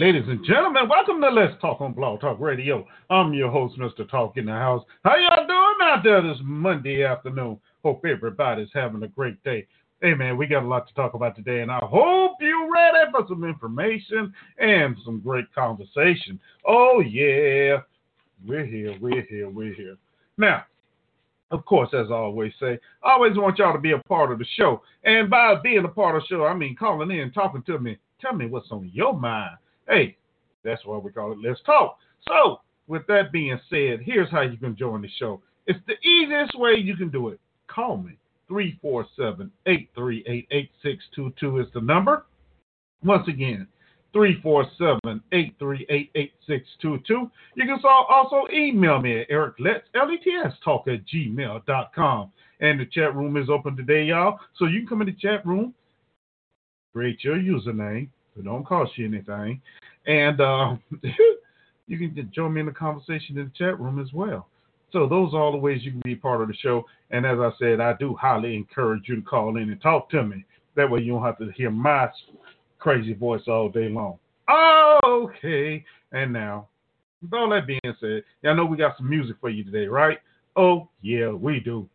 Ladies and gentlemen, welcome to Let's Talk on Blog Talk Radio. I'm your host, Mr. Talk in the House. How y'all doing out there this Monday afternoon? Hope everybody's having a great day. Hey man, we got a lot to talk about today, and I hope you're ready for some information and some great conversation. Oh yeah, we're here, we're here, we're here. Now, of course, as I always say, I always want y'all to be a part of the show. And by being a part of the show, I mean calling in, talking to me, tell me what's on your mind. Hey, that's why we call it Let's Talk. So, with that being said, here's how you can join the show. It's the easiest way you can do it. Call me. 347 838 8622 is the number. Once again, 347 838 8622. You can also email me at ericlets, L-E-T-S, talk at gmail.com. And the chat room is open today, y'all. So you can come in the chat room, create your username. It don't cost you anything. And uh, you can join me in the conversation in the chat room as well. So those are all the ways you can be part of the show. And as I said, I do highly encourage you to call in and talk to me. That way you don't have to hear my crazy voice all day long. Okay. And now, with all that being said, y'all know we got some music for you today, right? Oh, yeah, we do.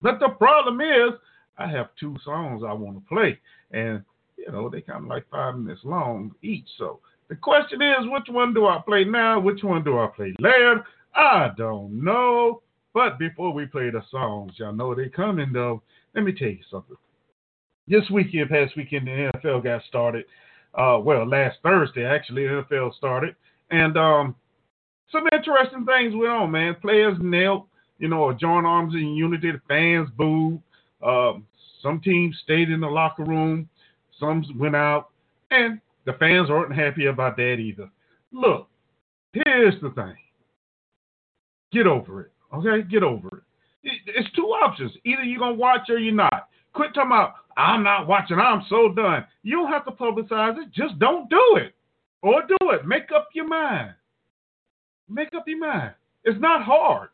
But the problem is, I have two songs I want to play. And, you know, they kind of like five minutes long each. So the question is, which one do I play now? Which one do I play later? I don't know. But before we play the songs, y'all know they coming though. Let me tell you something. This weekend, past weekend, the NFL got started. Uh, well, last Thursday actually, the NFL started, and um, some interesting things went on. Man, players knelt, you know, joined arms in unity. The fans booed. Um, some teams stayed in the locker room. Some went out, and the fans aren't happy about that either. Look, here's the thing. Get over it. Okay? Get over it. It's two options. Either you're to watch or you're not. Quit talking about, I'm not watching. I'm so done. You don't have to publicize it. Just don't do it. Or do it. Make up your mind. Make up your mind. It's not hard.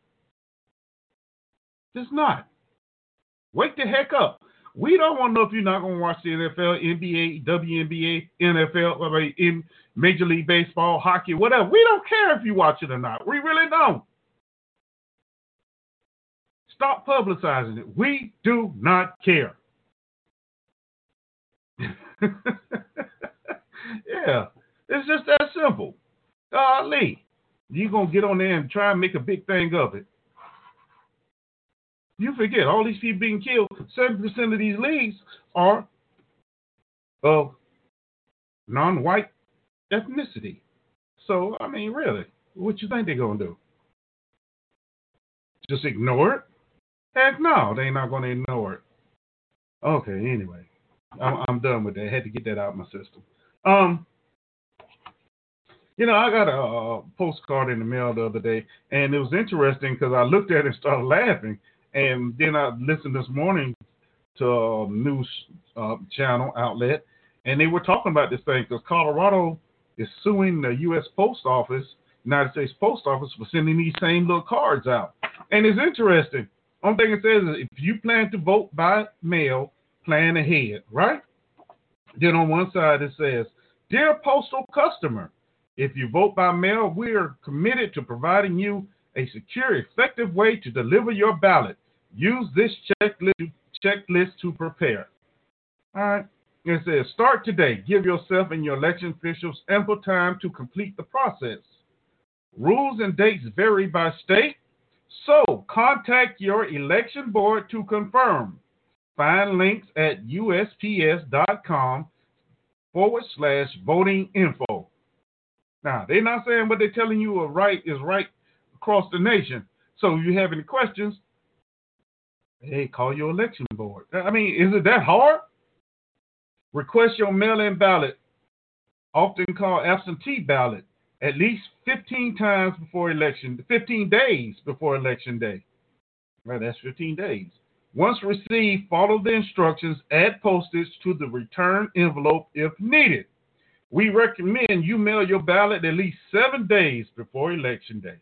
It's not. Wake the heck up. We don't want to know if you're not going to watch the NFL, NBA, WNBA, NFL, in Major League Baseball, hockey, whatever. We don't care if you watch it or not. We really don't. Stop publicizing it. We do not care. yeah, it's just that simple. Golly, you're going to get on there and try and make a big thing of it. You forget, all these people being killed, 7% of these leagues are of non white ethnicity. So, I mean, really, what you think they're to do? Just ignore it? Heck no, they're not to ignore it. Okay, anyway, I'm, I'm done with that. I had to get that out of my system. Um, you know, I got a, a postcard in the mail the other day, and it was interesting because I looked at it and started laughing. And then I listened this morning to a news uh, channel outlet, and they were talking about this thing because Colorado is suing the U.S. Post Office, United States Post Office, for sending these same little cards out. And it's interesting One thing it says is if you plan to vote by mail, plan ahead, right? Then on one side it says, Dear postal customer, if you vote by mail, we are committed to providing you a secure, effective way to deliver your ballot. Use this checklist, checklist to prepare. All right. It says, start today. Give yourself and your election officials ample time to complete the process. Rules and dates vary by state. So contact your election board to confirm. Find links at usps.com forward slash voting info. Now, they're not saying what they're telling you are right is right across the nation. So if you have any questions, hey, call your election board. I mean, is it that hard? Request your mail in ballot, often called absentee ballot, at least 15 times before election, 15 days before election day. Right, that's 15 days. Once received, follow the instructions, add postage to the return envelope if needed. We recommend you mail your ballot at least seven days before election day.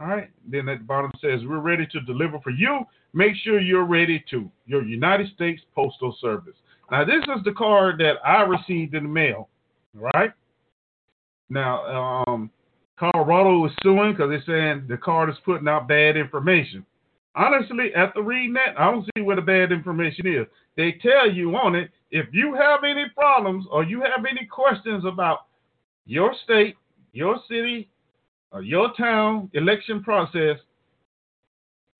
All right. Then at the bottom says, We're ready to deliver for you. Make sure you're ready to. Your United States Postal Service. Now, this is the card that I received in the mail. Right. Now, um, Colorado is suing because they're saying the card is putting out bad information. Honestly, after reading that, I don't see where the bad information is. They tell you on it if you have any problems or you have any questions about your state, your city, or your town election process,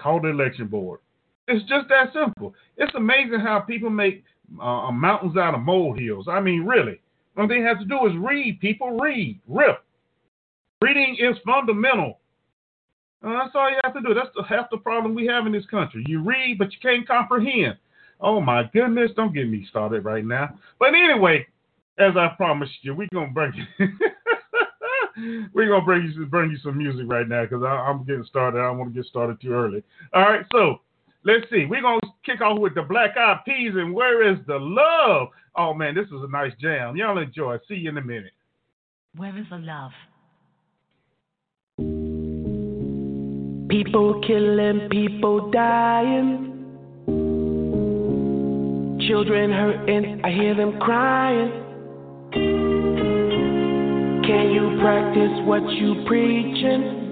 call the election board. It's just that simple. It's amazing how people make uh, mountains out of molehills. I mean, really. All they have to do is read. People read. Rip. Reading is fundamental. Uh, that's all you have to do. That's the, half the problem we have in this country. You read, but you can't comprehend. Oh my goodness! Don't get me started right now. But anyway, as I promised you, we're gonna break you. we're gonna bring you bring you some music right now because I'm getting started. I don't want to get started too early. All right, so let's see. We're gonna kick off with the Black Eyed Peas and Where Is the Love? Oh man, this is a nice jam. Y'all enjoy. See you in a minute. Where is the love? People killing, people dying. Children hurting, I hear them crying. Can you practice what you preaching?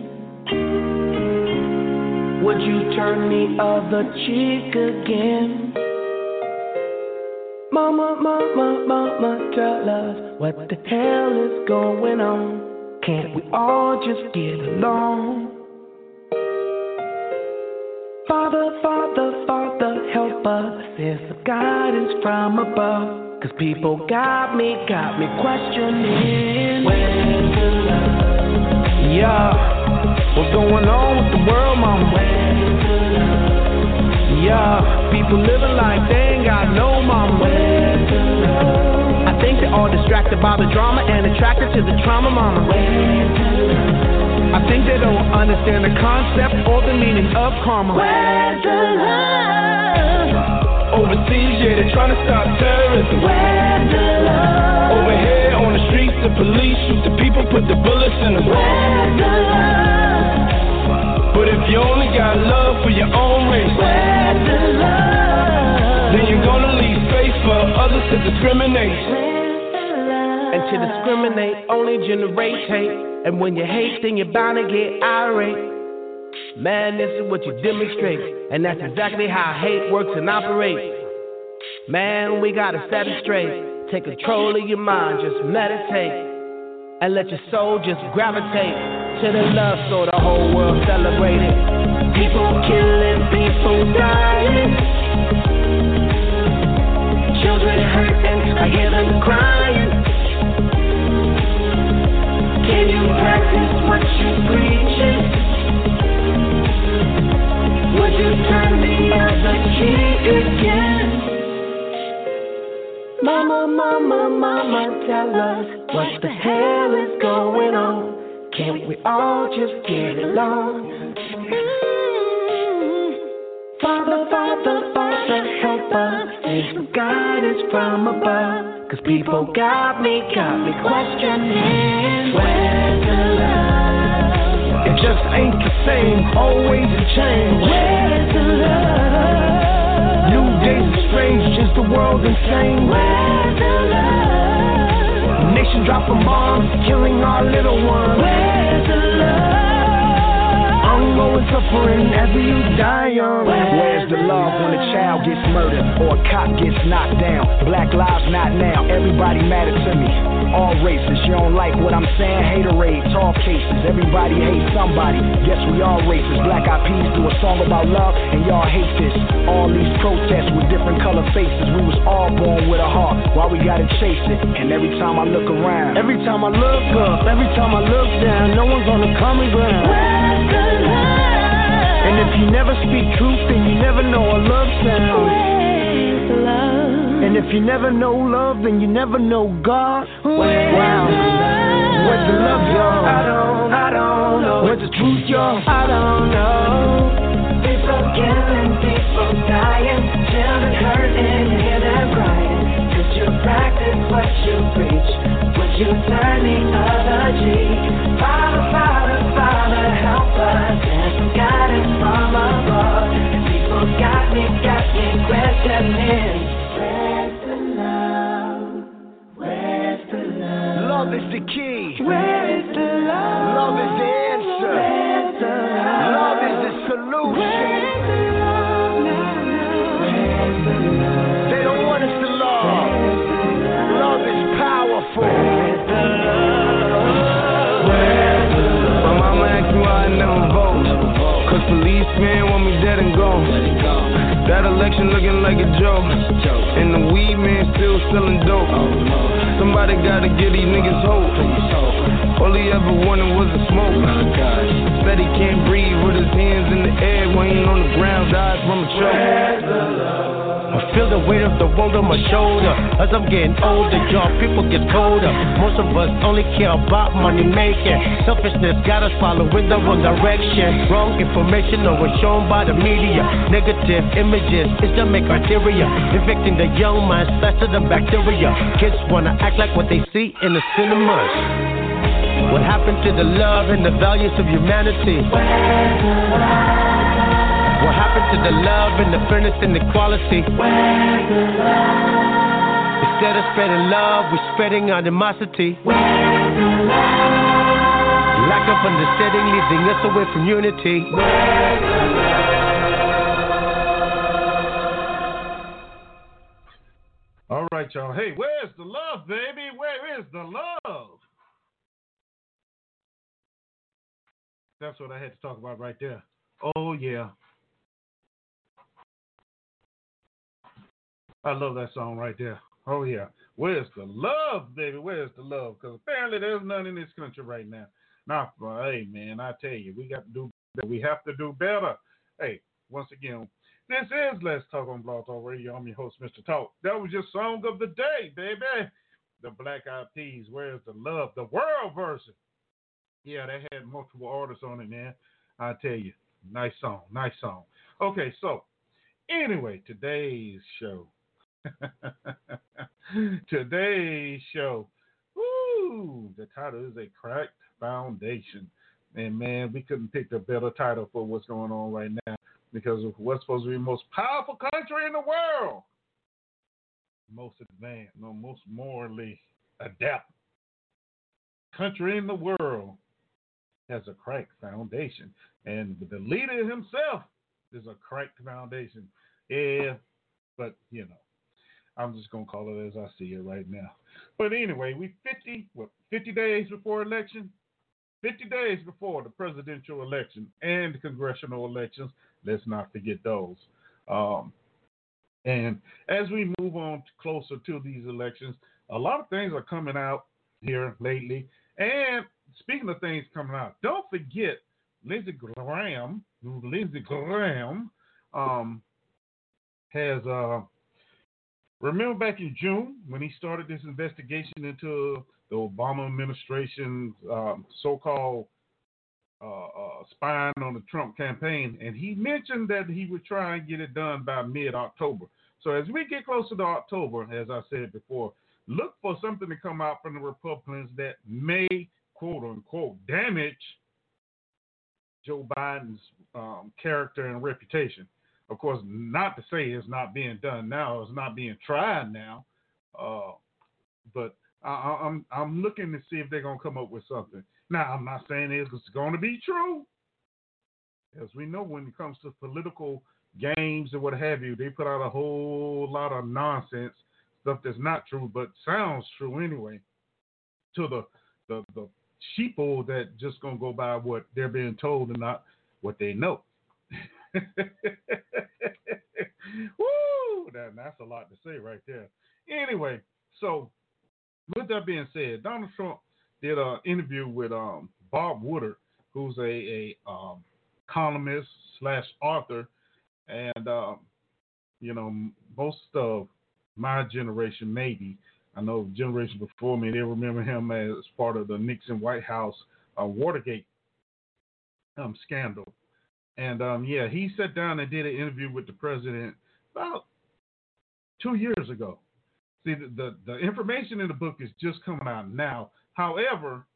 Would you turn the other cheek again? Mama, mama, mama, tell us what the hell is going on. Can't we all just get along? Father, Father, Father, help us. There's some guidance from above. Cause people got me, got me questioning. Love? Yeah. What's going on with the world, the love? Yeah. People living like they ain't got no the love? I think they're all distracted by the drama and attracted to the trauma, mama. I think they don't understand the concept or the meaning of karma. Where's the love? Overseas, yeah, they're trying to stop terrorism. Where's the love? Over here on the streets, the police shoot the people, put the bullets in them. Where's the love? But if you only got love for your own race, where's the love? Then you're gonna leave space for others to discriminate. And to discriminate only generates hate. And when you hate, then you're bound to get irate. Man, this is what you demonstrate. And that's exactly how hate works and operates. Man, we gotta set it straight. Take control of your mind, just meditate. And let your soul just gravitate to the love so the whole world celebrate it. People killing, people dying. Children hurting, I hear them crying. Can you practice what you preaching? Would you turn the other again? Mama, mama, mama, tell us what the hell is going on. Can't we all just get along? Mm-hmm. Father, Father, Father, help us. Guidance from above. Cause people got me, got me questioning where's the love? Just ain't the same, always a change. Where's the love? New days are strange, just the world insane. Where's the love? Nation dropping bombs, killing our little ones. Where's the love? Ongoing suffering as we die young. Where's the love when a child gets murdered or a cop gets knocked down? Black lives not now. Everybody matter to me. All races. You don't like what I'm saying? Haterade, talk cases. Everybody hates somebody. Yes, we all racist. Black Eyed Peas do a song about love, and y'all hate this. All these protests with different color faces. We was all born with a heart. Why we gotta chase it? And every time I look around, every time I look up, every time I look down, no one's on the common ground. Where's the and if you never speak truth, then you never know a love sound. And if you never know love, then you never know God. Where's wow. love? Where's the love, y'all? I don't, I don't know. Where's the truth, y'all? I don't know. People killing, people dying, children hurting, hear them crying. Could you practice what you preach? Would you turn the other cheek? Father, Father, Where's love? Love is the key. Where is the love? Love is it. Man want me dead and gone. That election looking like a joke. And the weed man still selling dope. Oh, Somebody gotta give these niggas oh, hope. All he ever wanted was a smoke. Oh, Said he can't breathe with his hands in the air when he on the ground, died from a choke. Feel the weight of the world on my shoulder. As I'm getting older, y'all people get colder. Most of us only care about money making. Selfishness got us following the wrong direction. Wrong information always shown by the media. Negative images is the main criteria. Infecting the young minds faster than bacteria. Kids wanna act like what they see in the cinemas. What happened to the love and the values of humanity? What happened to the love and the fairness and the equality? Instead of spreading love, we're spreading animosity. Where's the love? Lack of understanding leading us away from unity. Where's the love? All right, y'all. Hey, where's the love, baby? Where is the love? That's what I had to talk about right there. Oh, yeah. I love that song right there. Oh, yeah. Where's the love, baby? Where's the love? Because apparently there's none in this country right now. Now, hey, man, I tell you, we got to do better. We have to do better. Hey, once again, this is Let's Talk on Blog Talk Radio. I'm your host, Mr. Talk. That was your song of the day, baby. The Black Eyed Peas, Where's the Love? The world version. Yeah, they had multiple artists on it, man. I tell you, nice song, nice song. Okay, so anyway, today's show. today's show. Woo! The title is A Cracked Foundation. And man, we couldn't pick a better title for what's going on right now because what's supposed to be the most powerful country in the world. Most advanced, no, most morally adept country in the world has a cracked foundation. And the leader himself is a cracked foundation. Yeah, but you know, I'm just gonna call it as I see it right now. But anyway, we 50 what 50 days before election, 50 days before the presidential election and congressional elections. Let's not forget those. Um, and as we move on closer to these elections, a lot of things are coming out here lately. And speaking of things coming out, don't forget Lindsey Graham. Lindsey Graham um, has uh, remember back in June when he started this investigation into the Obama administration's um, so-called uh, uh, spying on the Trump campaign, and he mentioned that he would try and get it done by mid-October. So as we get closer to October, as I said before, look for something to come out from the Republicans that may quote unquote damage Joe Biden's um, character and reputation. Of course, not to say it's not being done now, it's not being tried now, uh, but I, am I'm, I'm looking to see if they're gonna come up with something. Now, I'm not saying it's going to be true, as we know when it comes to political games and what have you, they put out a whole lot of nonsense stuff that's not true, but sounds true anyway. To the the the sheeple that just gonna go by what they're being told and not what they know. Woo! That, that's a lot to say right there. Anyway, so with that being said, Donald Trump did an interview with um, Bob Woodward, who's a, a um, columnist slash author, and um, you know most of my generation maybe I know generation before me they remember him as part of the Nixon White House uh, Watergate um, scandal, and um, yeah, he sat down and did an interview with the president about two years ago. See, the, the, the information in the book is just coming out now. However,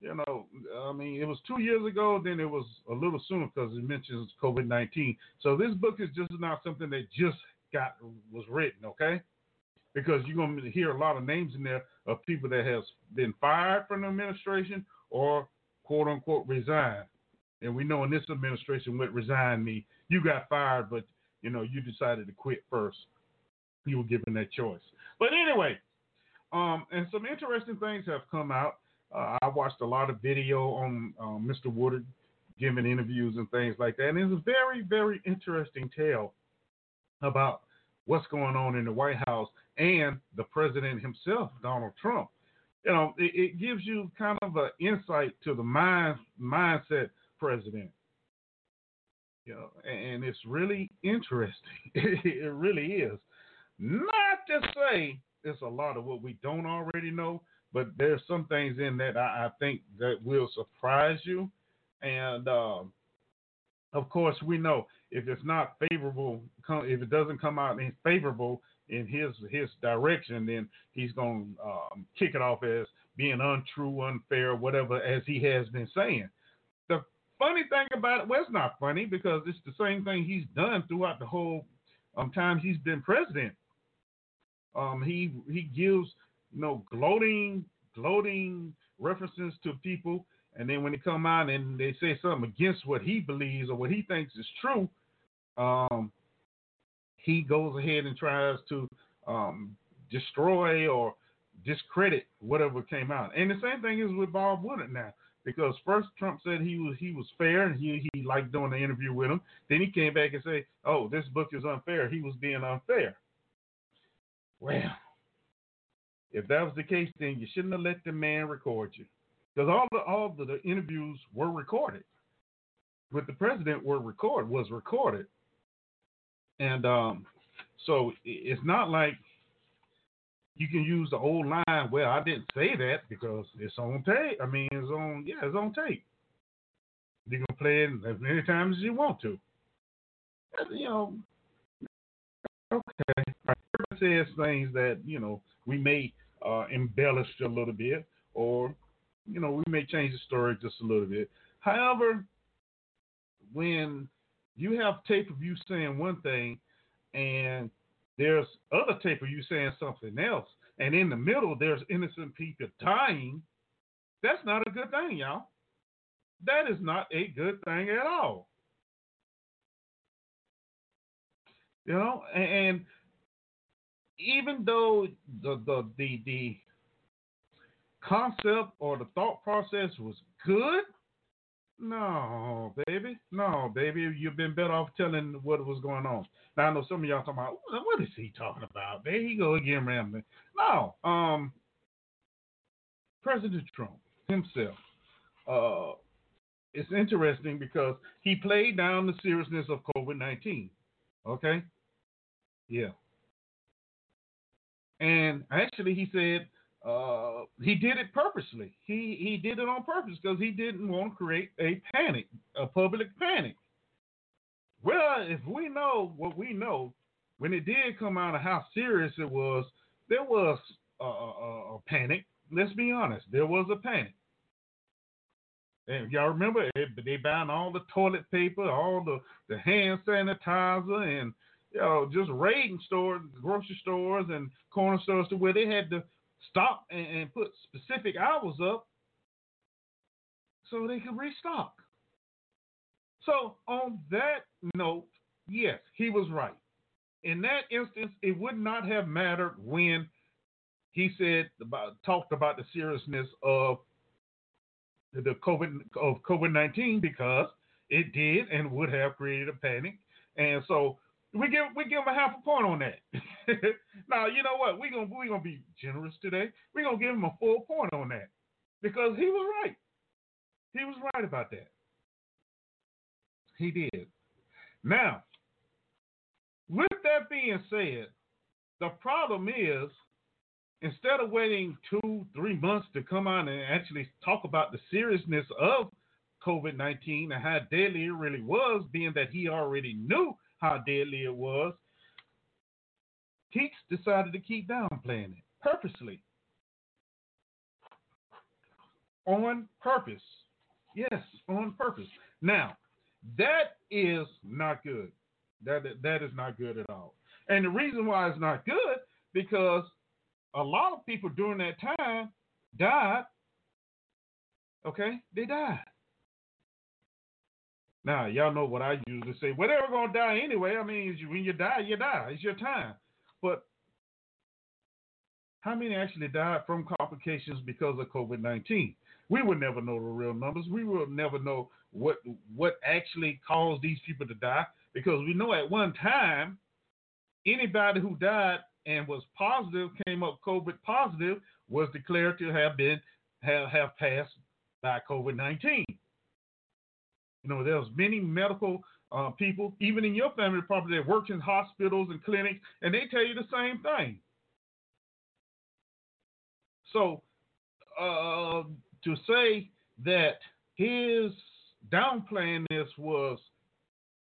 you know, I mean, it was two years ago, then it was a little sooner because it mentions COVID 19. So this book is just not something that just got was written, okay? Because you're going to hear a lot of names in there of people that has been fired from the administration or quote unquote resigned. And we know in this administration what resign me, you got fired, but you know, you decided to quit first. You were given that choice. But anyway, um, and some interesting things have come out. Uh, I watched a lot of video on um, Mr. Woodward giving interviews and things like that. And it's a very, very interesting tale about what's going on in the White House and the president himself, Donald Trump. You know, it, it gives you kind of an insight to the mind mindset president. You know, and it's really interesting. it really is. Not to say it's a lot of what we don't already know, but there's some things in that I, I think that will surprise you. And um, of course, we know if it's not favorable, if it doesn't come out in favorable in his his direction, then he's going to um, kick it off as being untrue, unfair, whatever, as he has been saying. Funny thing about it, well, it's not funny because it's the same thing he's done throughout the whole um, time he's been president. Um, he he gives you know gloating gloating references to people, and then when they come out and they say something against what he believes or what he thinks is true, um, he goes ahead and tries to um, destroy or discredit whatever came out. And the same thing is with Bob Woodward now. Because first Trump said he was he was fair and he he liked doing the interview with him. Then he came back and said, "Oh, this book is unfair. He was being unfair." Well, if that was the case, then you shouldn't have let the man record you, because all the all the, the interviews were recorded. With the president, were record was recorded, and um, so it's not like you can use the old line. Well, I didn't say that because it's on tape. I mean, it's on yeah, it's on tape. You can play it as many times as you want to. You know, okay. Everybody says things that you know we may uh, embellish a little bit, or you know we may change the story just a little bit. However, when you have tape of you saying one thing and there's other tape of you saying something else, and in the middle there's innocent people dying, that's not a good thing, y'all. That is not a good thing at all. You know, and even though the the the, the concept or the thought process was good, no, baby. No, baby. You've been better off telling what was going on. Now I know some of y'all talking about what is he talking about? There he go again rambling. No, um President Trump himself. Uh it's interesting because he played down the seriousness of COVID nineteen. Okay? Yeah. And actually he said uh, he did it purposely. He he did it on purpose because he didn't want to create a panic, a public panic. Well, if we know what we know, when it did come out of how serious it was, there was a, a, a panic. Let's be honest, there was a panic. And y'all remember, it, they buying all the toilet paper, all the, the hand sanitizer, and you know, just raiding stores, grocery stores, and corner stores to where they had to stop and, and put specific hours up so they could restock. So, on that note, yes, he was right. In that instance, it would not have mattered when he said about talked about the seriousness of the COVID of COVID nineteen because it did and would have created a panic. And so we give we give him a half a point on that. now you know what? We're gonna we gonna be generous today. We're gonna give him a full point on that. Because he was right. He was right about that. He did. Now, with that being said, the problem is instead of waiting two, three months to come out and actually talk about the seriousness of COVID 19 and how deadly it really was, being that he already knew how deadly it was, Keeks decided to keep downplaying it purposely. On purpose. Yes, on purpose. Now, that is not good. That that is not good at all. And the reason why it's not good because a lot of people during that time died. Okay, they died. Now, y'all know what I usually say. Well, they're going to die anyway. I mean, when you die, you die. It's your time. But how many actually died from complications because of COVID 19? We will never know the real numbers. We will never know what what actually caused these people to die because we know at one time anybody who died and was positive came up COVID positive was declared to have been have, have passed by COVID nineteen. You know, there's many medical uh, people, even in your family, probably that work in hospitals and clinics, and they tell you the same thing. So, uh, to say that his downplaying this was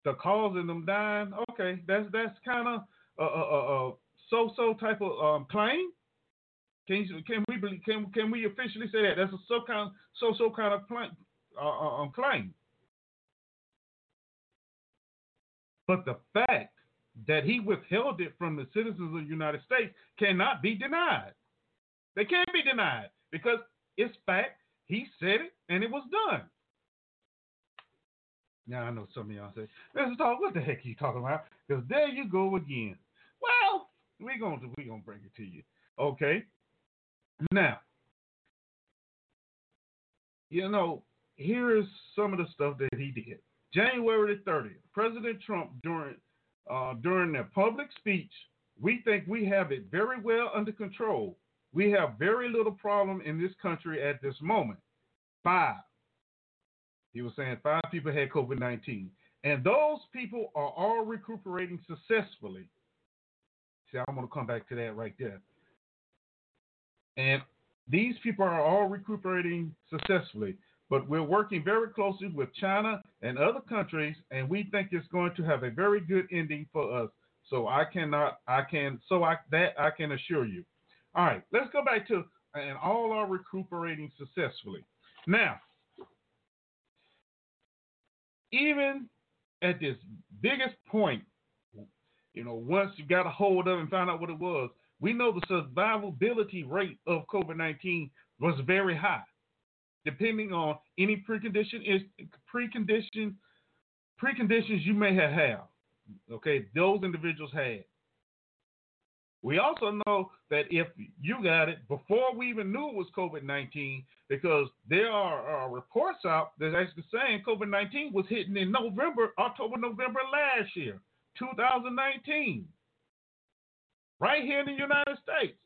the cause them dying, okay, that's that's kind of a, a, a so-so type of um, claim. Can you, can we can can we officially say that that's a so kind so-so kind of? Uh, uh um, claim. But the fact that he withheld it from the citizens of the United States cannot be denied. They can't be denied because it's fact. He said it and it was done. Now I know some of y'all say, Mr. Talk, what the heck are you talking about? Because there you go again. Well, we're gonna we gonna bring it to you. Okay. Now, you know, here is some of the stuff that he did. January the 30th, President Trump during uh, during a public speech, we think we have it very well under control. We have very little problem in this country at this moment. Five. He was saying five people had COVID 19. And those people are all recuperating successfully. See, I'm going to come back to that right there. And these people are all recuperating successfully but we're working very closely with China and other countries, and we think it's going to have a very good ending for us. So I cannot, I can, so I that I can assure you. All right, let's go back to and all are recuperating successfully. Now, even at this biggest point, you know, once you got a hold of and found out what it was, we know the survivability rate of COVID 19 was very high depending on any precondition is precondition preconditions you may have had. Okay, those individuals had. We also know that if you got it before we even knew it was COVID 19, because there are uh, reports out that's actually saying COVID 19 was hitting in November, October, November last year, 2019, right here in the United States.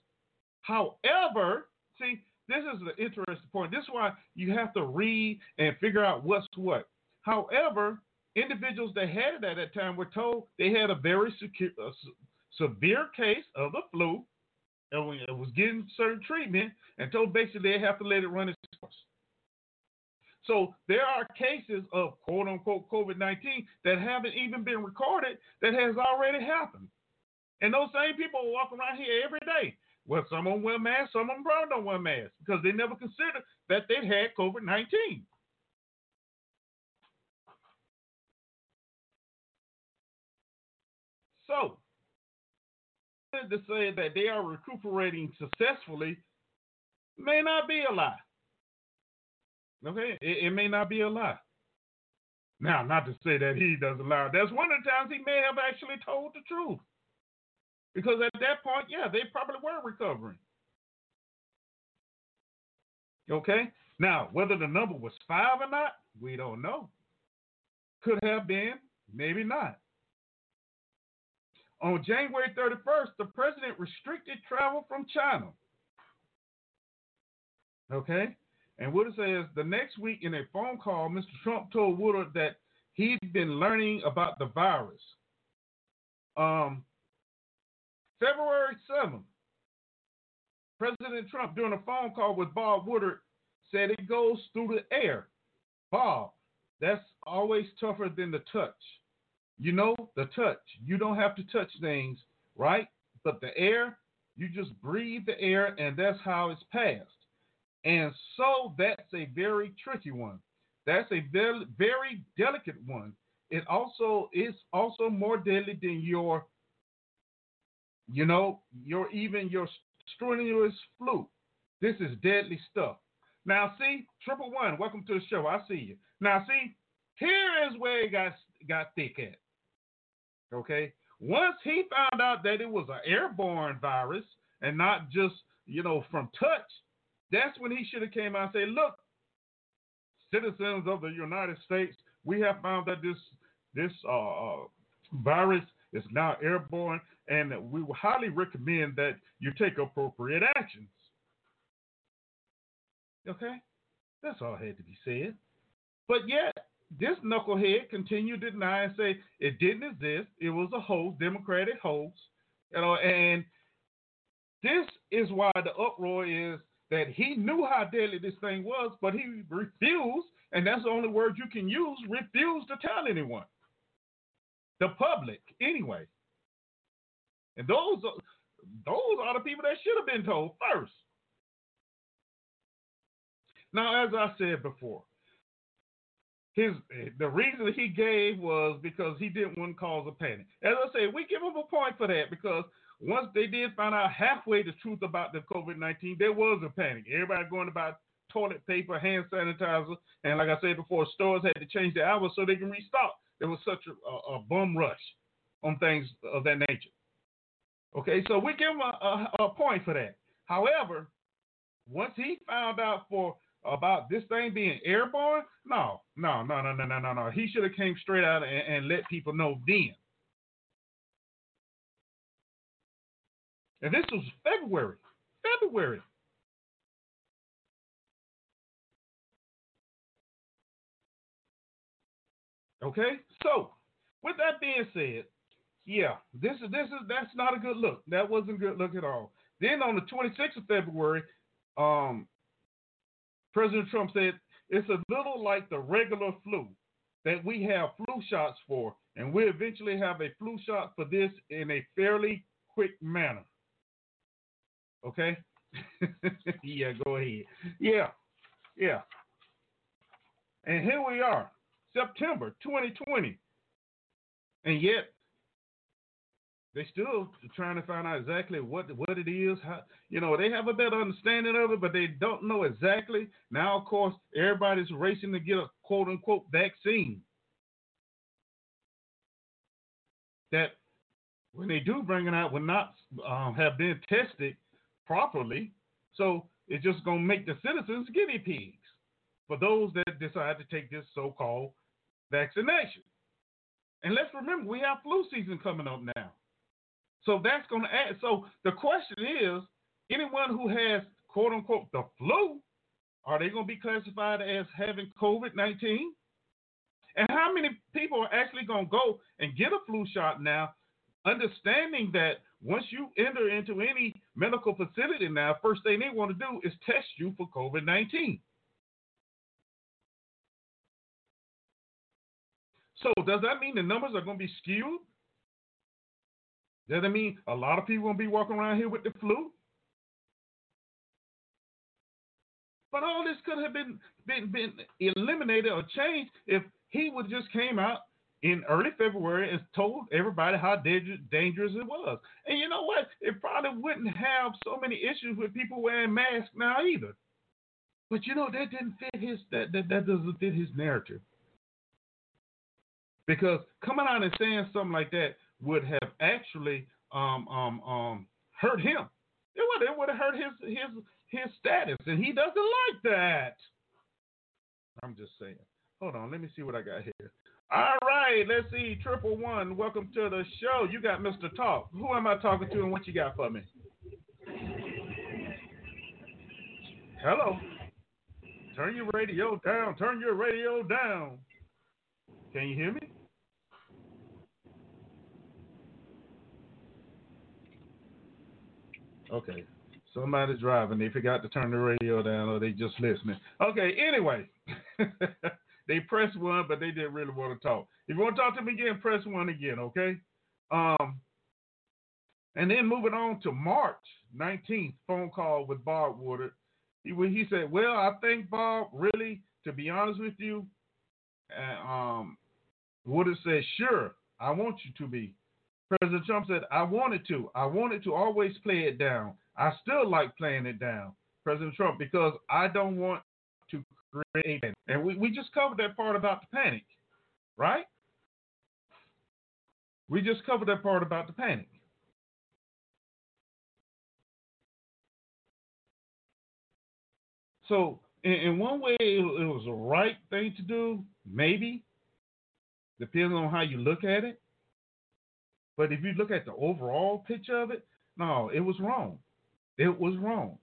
However, see, this is the interesting point. This is why you have to read and figure out what's what. However, individuals that had it at that time were told they had a very secure, severe case of the flu and was getting certain treatment and told basically they have to let it run its course. So there are cases of quote unquote COVID 19 that haven't even been recorded that has already happened. And those same people walk around here every day well, some of them wear masks, some of them probably don't wear masks because they never considered that they had COVID 19. So, to say that they are recuperating successfully may not be a lie. Okay, it, it, may not be a lie. Now, not to say that he doesn't lie. That's one of the times he may have actually told the truth. Because at that point, yeah, they probably were recovering. Okay? Now, whether the number was five or not, we don't know. Could have been, maybe not. On January 31st, the president restricted travel from China. Okay? And Woodward says the next week in a phone call, Mr. Trump told Woodward that he'd been learning about the virus. Um, February 7th, President Trump, during a phone call with Bob Woodward, said it goes through the air. Bob, that's always tougher than the touch. You know, the touch. You don't have to touch things, right? But the air, you just breathe the air, and that's how it's passed. And so that's a very tricky one. That's a very, very delicate one. It also is also more deadly than your you know, your even your strenuous flu. This is deadly stuff. Now, see, triple one, welcome to the show. I see you. Now, see, here is where it got got thick at. Okay, once he found out that it was an airborne virus and not just you know from touch, that's when he should have came out and said, "Look, citizens of the United States, we have found that this this uh, uh virus is now airborne, and we highly recommend that you take appropriate actions. Okay? That's all had to be said. But yet, this knucklehead continued to deny and say it didn't exist. It was a hoax, Democratic hoax. You know, and this is why the uproar is that he knew how deadly this thing was, but he refused, and that's the only word you can use, refused to tell anyone. The public, anyway. And those those are the people that should have been told first. Now, as I said before, his the reason he gave was because he didn't want to cause a panic. As I say, we give him a point for that because once they did find out halfway the truth about the COVID nineteen, there was a panic. Everybody going about toilet paper, hand sanitizer, and like I said before, stores had to change their hours so they can restock. There was such a, a, a bum rush on things of that nature. Okay, so we give him a, a, a point for that. However, once he found out for about this thing being airborne? No, no, no, no, no, no, no, no. He should have came straight out and, and let people know then. And this was February. February. Okay, so with that being said, yeah, this is this is that's not a good look. That wasn't good look at all. Then on the 26th of February, um, President Trump said it's a little like the regular flu that we have flu shots for, and we eventually have a flu shot for this in a fairly quick manner. Okay? yeah, go ahead. Yeah, yeah. And here we are, September 2020. And yet, they're still trying to find out exactly what what it is. How, you know, they have a better understanding of it, but they don't know exactly. Now, of course, everybody's racing to get a quote unquote vaccine. That when they do bring it out, will not um, have been tested properly. So it's just going to make the citizens guinea pigs for those that decide to take this so-called vaccination. And let's remember, we have flu season coming up now. So that's going to add. So the question is anyone who has, quote unquote, the flu, are they going to be classified as having COVID 19? And how many people are actually going to go and get a flu shot now, understanding that once you enter into any medical facility now, first thing they want to do is test you for COVID 19? So, does that mean the numbers are going to be skewed? Does that mean a lot of people gonna be walking around here with the flu? But all this could have been been, been eliminated or changed if he would just came out in early February and told everybody how dangerous it was. And you know what? It probably wouldn't have so many issues with people wearing masks now either. But you know that didn't fit his that that, that doesn't fit his narrative. Because coming out and saying something like that would have actually um, um, um, hurt him. It would it would have hurt his his his status, and he doesn't like that. I'm just saying. Hold on, let me see what I got here. All right, let's see. Triple one, welcome to the show. You got Mr. Talk. Who am I talking to, and what you got for me? Hello. Turn your radio down. Turn your radio down. Can you hear me? Okay. Somebody's driving. They forgot to turn the radio down or they just listening. Okay, anyway. they pressed one, but they didn't really want to talk. If you want to talk to me again, press one again, okay? Um, and then moving on to March 19th, phone call with Bob Woodward. He, he said, Well, I think, Bob, really, to be honest with you, uh, um, Woodward said, Sure, I want you to be. President Trump said, I wanted to. I wanted to always play it down. I still like playing it down, President Trump, because I don't want to create panic. And we, we just covered that part about the panic, right? We just covered that part about the panic. So in, in one way, it, it was the right thing to do, maybe, depending on how you look at it. But if you look at the overall picture of it, no, it was wrong. It was wrong.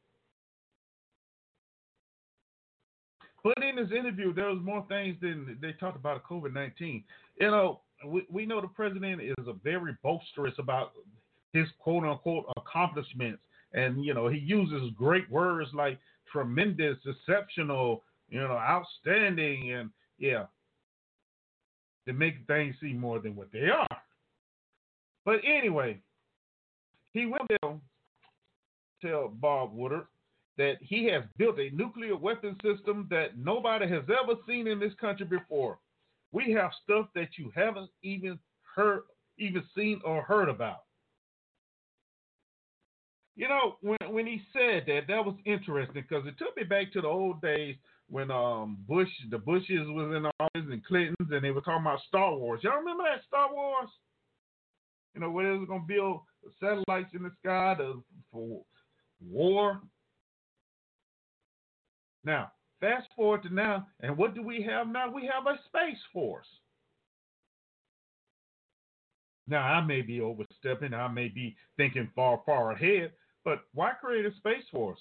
But in this interview, there was more things than they talked about COVID nineteen. You know, we, we know the president is a very boisterous about his quote unquote accomplishments, and you know he uses great words like tremendous, exceptional, you know, outstanding, and yeah, to make things seem more than what they are. But anyway, he will tell, tell Bob Woodward that he has built a nuclear weapon system that nobody has ever seen in this country before. We have stuff that you haven't even heard, even seen or heard about. You know, when when he said that, that was interesting because it took me back to the old days when um Bush, the Bushes was in office and Clintons, and they were talking about Star Wars. Y'all remember that Star Wars? You know, where they was gonna build satellites in the sky to, for war. Now, fast forward to now, and what do we have now? We have a space force. Now, I may be overstepping, I may be thinking far, far ahead, but why create a space force?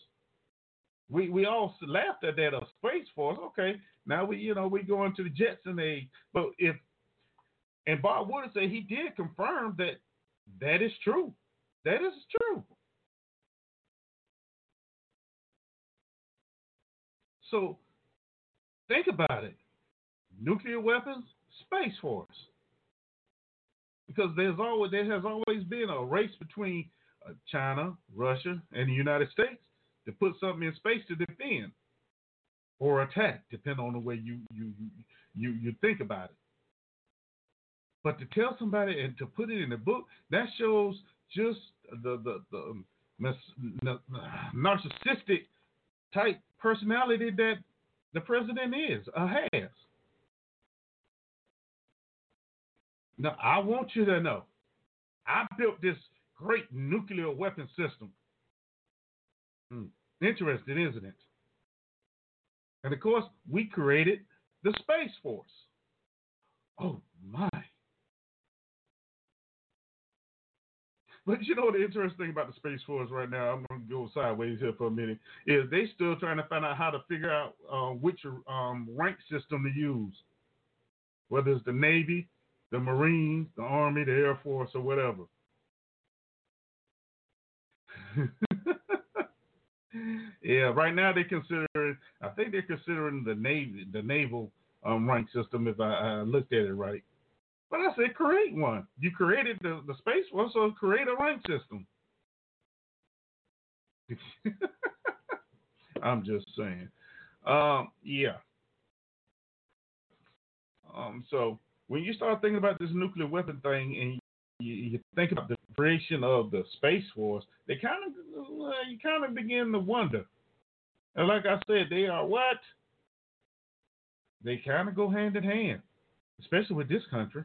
We we all laughed at that a space force. Okay, now we you know we go into the Jetson age, but if and Bob Woodward said he did confirm that that is true. That is true. So think about it. Nuclear weapons, Space Force. Because there's always there has always been a race between uh, China, Russia, and the United States to put something in space to defend or attack, depending on the way you you you you think about it. But to tell somebody and to put it in a book, that shows just the the, the narcissistic type personality that the president is or has. Now, I want you to know, I built this great nuclear weapon system. Hmm. Interesting, isn't it? And of course, we created the Space Force. Oh my. But you know the interesting thing about the Space Force right now, I'm going to go sideways here for a minute, is they still trying to find out how to figure out uh, which um, rank system to use, whether it's the Navy, the Marines, the Army, the Air Force, or whatever. yeah, right now they consider, I think they're considering the Navy, the naval um, rank system, if I, I looked at it right. But I said create one. You created the, the space one, so create a rank system. I'm just saying. Um, yeah. Um, so when you start thinking about this nuclear weapon thing and you, you think about the creation of the space force, they kind of you kind of begin to wonder. And like I said, they are what? They kind of go hand in hand, especially with this country.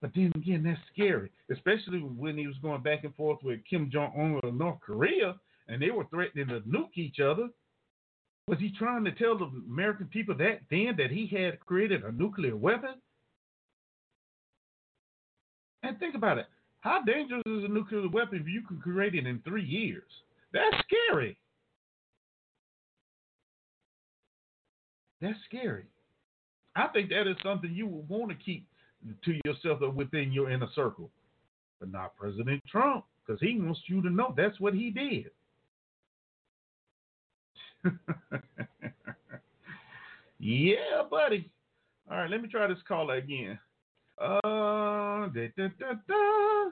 But then again, that's scary, especially when he was going back and forth with Kim Jong Un of North Korea, and they were threatening to nuke each other. Was he trying to tell the American people that then that he had created a nuclear weapon? And think about it. How dangerous is a nuclear weapon if you can create it in three years? That's scary. That's scary. I think that is something you would want to keep to yourself or within your inner circle, but not President Trump, because he wants you to know that's what he did. yeah, buddy. All right, let me try this caller again. Uh, da, da, da,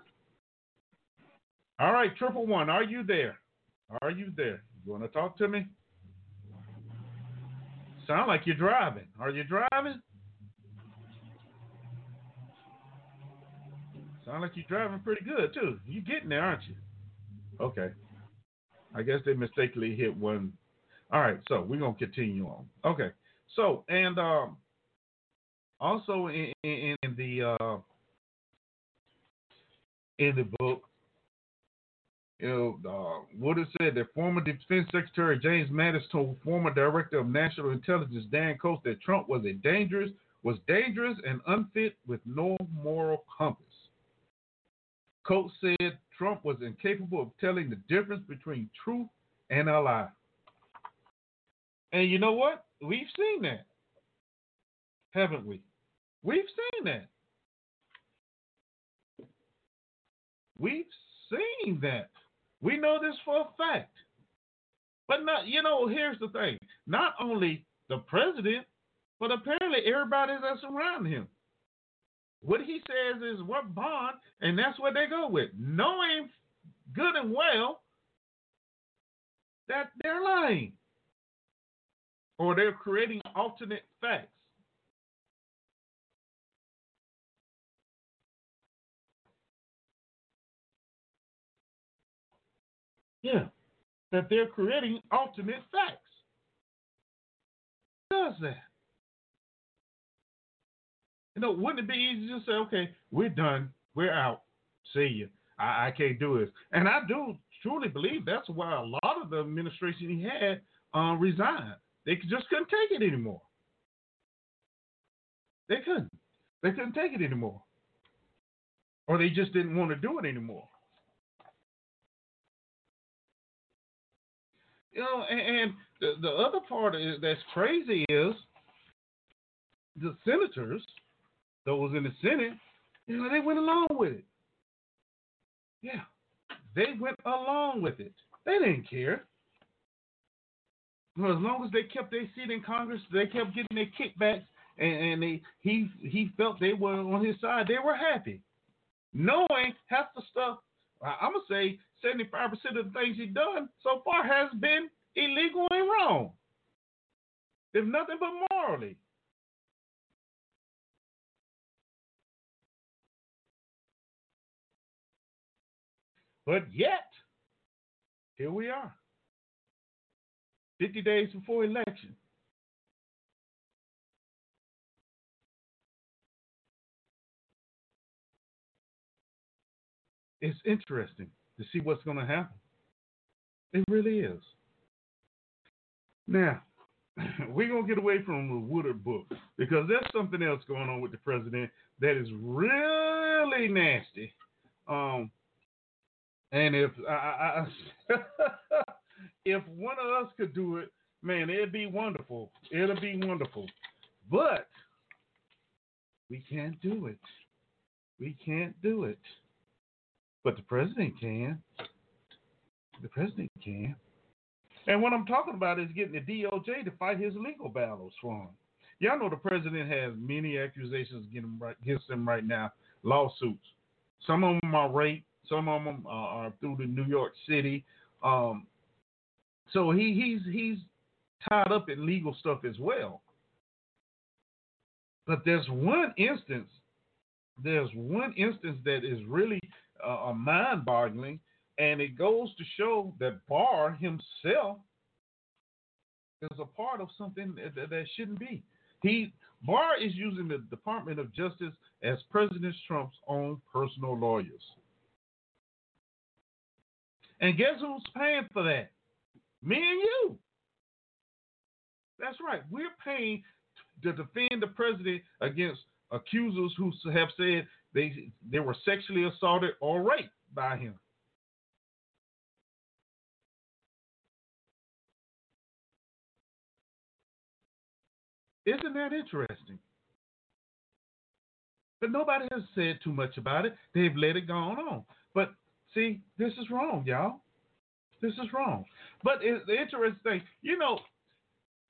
All right, triple one, are you there? Are you there? You want to talk to me? Sound like you're driving. Are you driving? Sound like you're driving pretty good too. You're getting there, aren't you? Okay. I guess they mistakenly hit one. All right, so we're gonna continue on. Okay. So and um, also in, in, in the uh, in the book, You know, uh, said that former Defense Secretary James Mattis told former Director of National Intelligence Dan Coats that Trump was a dangerous, was dangerous and unfit with no moral compass. Coats said Trump was incapable of telling the difference between truth and a lie. And you know what? We've seen that, haven't we? We've seen that. We've seen that. We know this for a fact. But not, you know, here's the thing. Not only the president, but apparently everybody that's around him. What he says is what bond, and that's what they go with, knowing good and well that they're lying or they're creating alternate facts. Yeah, that they're creating alternate facts. Does that? You know, wouldn't it be easy to say, okay, we're done, we're out, see you. I, I can't do this. And I do truly believe that's why a lot of the administration he had uh, resigned. They just couldn't take it anymore. They couldn't. They couldn't take it anymore. Or they just didn't want to do it anymore. You know, and, and the, the other part is, that's crazy is the senators, those in the Senate, you know, they went along with it. Yeah, they went along with it. They didn't care. Well, as long as they kept their seat in Congress, they kept getting their kickbacks, and, and they he he felt they were on his side. They were happy, knowing half the stuff. I'm gonna say 75 percent of the things he's done so far has been illegal and wrong. If nothing but morally. But yet, here we are. 50 days before election. It's interesting to see what's going to happen. It really is. Now, we're going to get away from the Woodward book because there's something else going on with the president that is really nasty. Um, and if I, I if one of us could do it, man, it'd be wonderful. It'll be wonderful. But we can't do it. We can't do it. But the president can. The president can. And what I'm talking about is getting the DOJ to fight his legal battles for him. Y'all know the president has many accusations against him right now, lawsuits. Some of them are rape, some of them are through the New York City. Um, so he he's he's tied up in legal stuff as well. But there's one instance, there's one instance that is really uh, mind-boggling, and it goes to show that Barr himself is a part of something that, that shouldn't be. He Barr is using the Department of Justice as President Trump's own personal lawyers. And guess who's paying for that? Me and you. That's right. We're paying to defend the president against accusers who have said they they were sexually assaulted or raped by him. Isn't that interesting? But nobody has said too much about it. They've let it go on. But see, this is wrong, y'all. This is wrong. But the interesting thing, you know,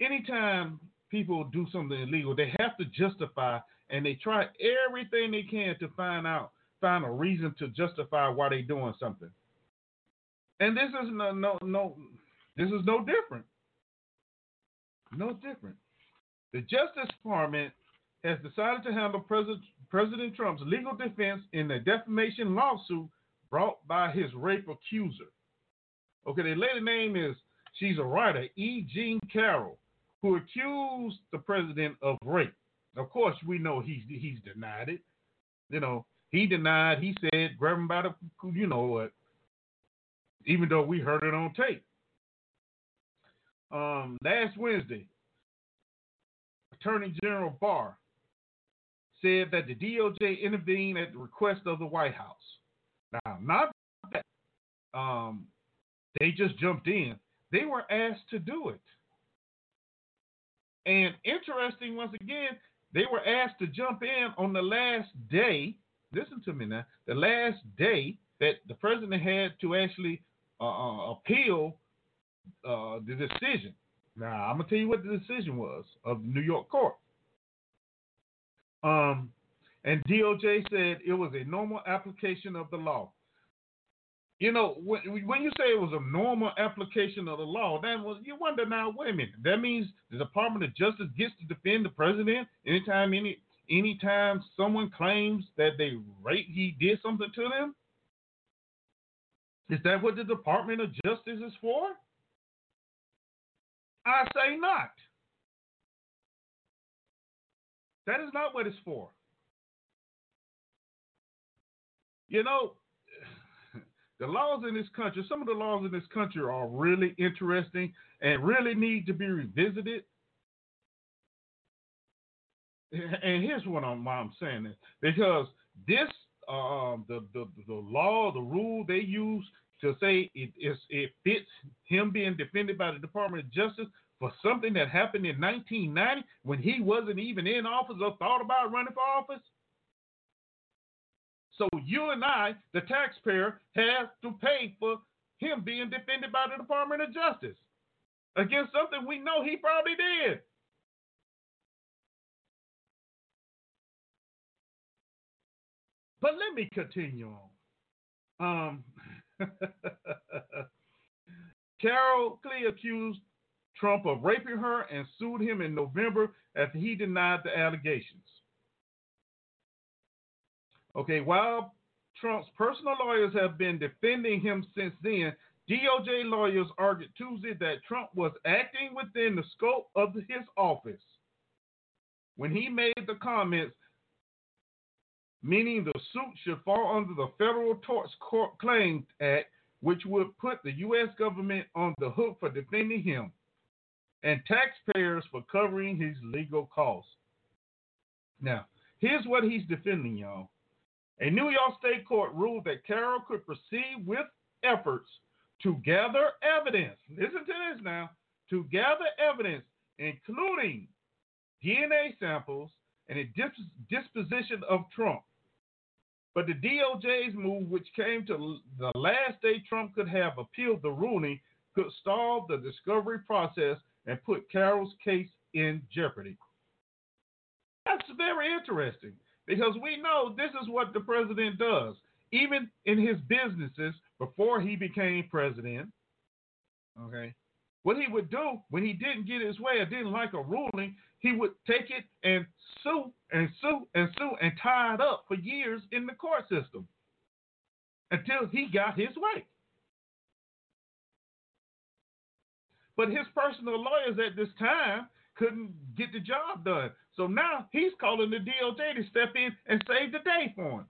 anytime people do something illegal, they have to justify and they try everything they can to find out, find a reason to justify why they're doing something. And this is no no no this is no different. No different. The Justice Department has decided to handle President, President Trump's legal defense in the defamation lawsuit brought by his rape accuser. Okay, the lady name is she's a writer, E. Jean Carroll, who accused the president of rape. Of course, we know he's he's denied it. You know, he denied. He said, grab him by the, you know what? even though we heard it on tape. Um, last Wednesday, Attorney General Barr said that the DOJ intervened at the request of the White House. Now, not that um, they just jumped in, they were asked to do it. And interesting, once again, they were asked to jump in on the last day. Listen to me now. The last day that the president had to actually uh, uh appeal uh, the decision. Now, I'm gonna tell you what the decision was of the New York court. Um, and DOJ said it was a normal application of the law. You know, when, when you say it was a normal application of the law, that was you wonder now. Wait a minute, that means the Department of Justice gets to defend the president anytime any anytime someone claims that they rape he did something to them. Is that what the Department of Justice is for? I say not. That is not what it's for. You know, the laws in this country, some of the laws in this country are really interesting and really need to be revisited. And here's what I'm, why I'm saying this because this, um, the, the the law, the rule they use to say it, it fits him being defended by the Department of Justice for something that happened in 1990 when he wasn't even in office or thought about running for office? So you and I, the taxpayer, have to pay for him being defended by the Department of Justice against something we know he probably did. But let me continue on. Um, Carol Clee accused Trump of raping her and sued him in November after he denied the allegations. Okay, while Trump's personal lawyers have been defending him since then, DOJ lawyers argued Tuesday that Trump was acting within the scope of his office when he made the comments, meaning the suit should fall under the Federal Tort Claims Act, which would put the U.S. government on the hook for defending him and taxpayers for covering his legal costs. Now, here's what he's defending, y'all. A New York State court ruled that Carroll could proceed with efforts to gather evidence. Listen to this now to gather evidence, including DNA samples and a disposition of Trump. But the DOJ's move, which came to the last day Trump could have appealed the ruling, could stall the discovery process and put Carroll's case in jeopardy. That's very interesting because we know this is what the president does. Even in his businesses before he became president, okay, what he would do when he didn't get his way or didn't like a ruling, he would take it and sue and sue and sue and tie it up for years in the court system until he got his way. But his personal lawyers at this time couldn't get the job done. So now he's calling the DOJ to step in and save the day for him.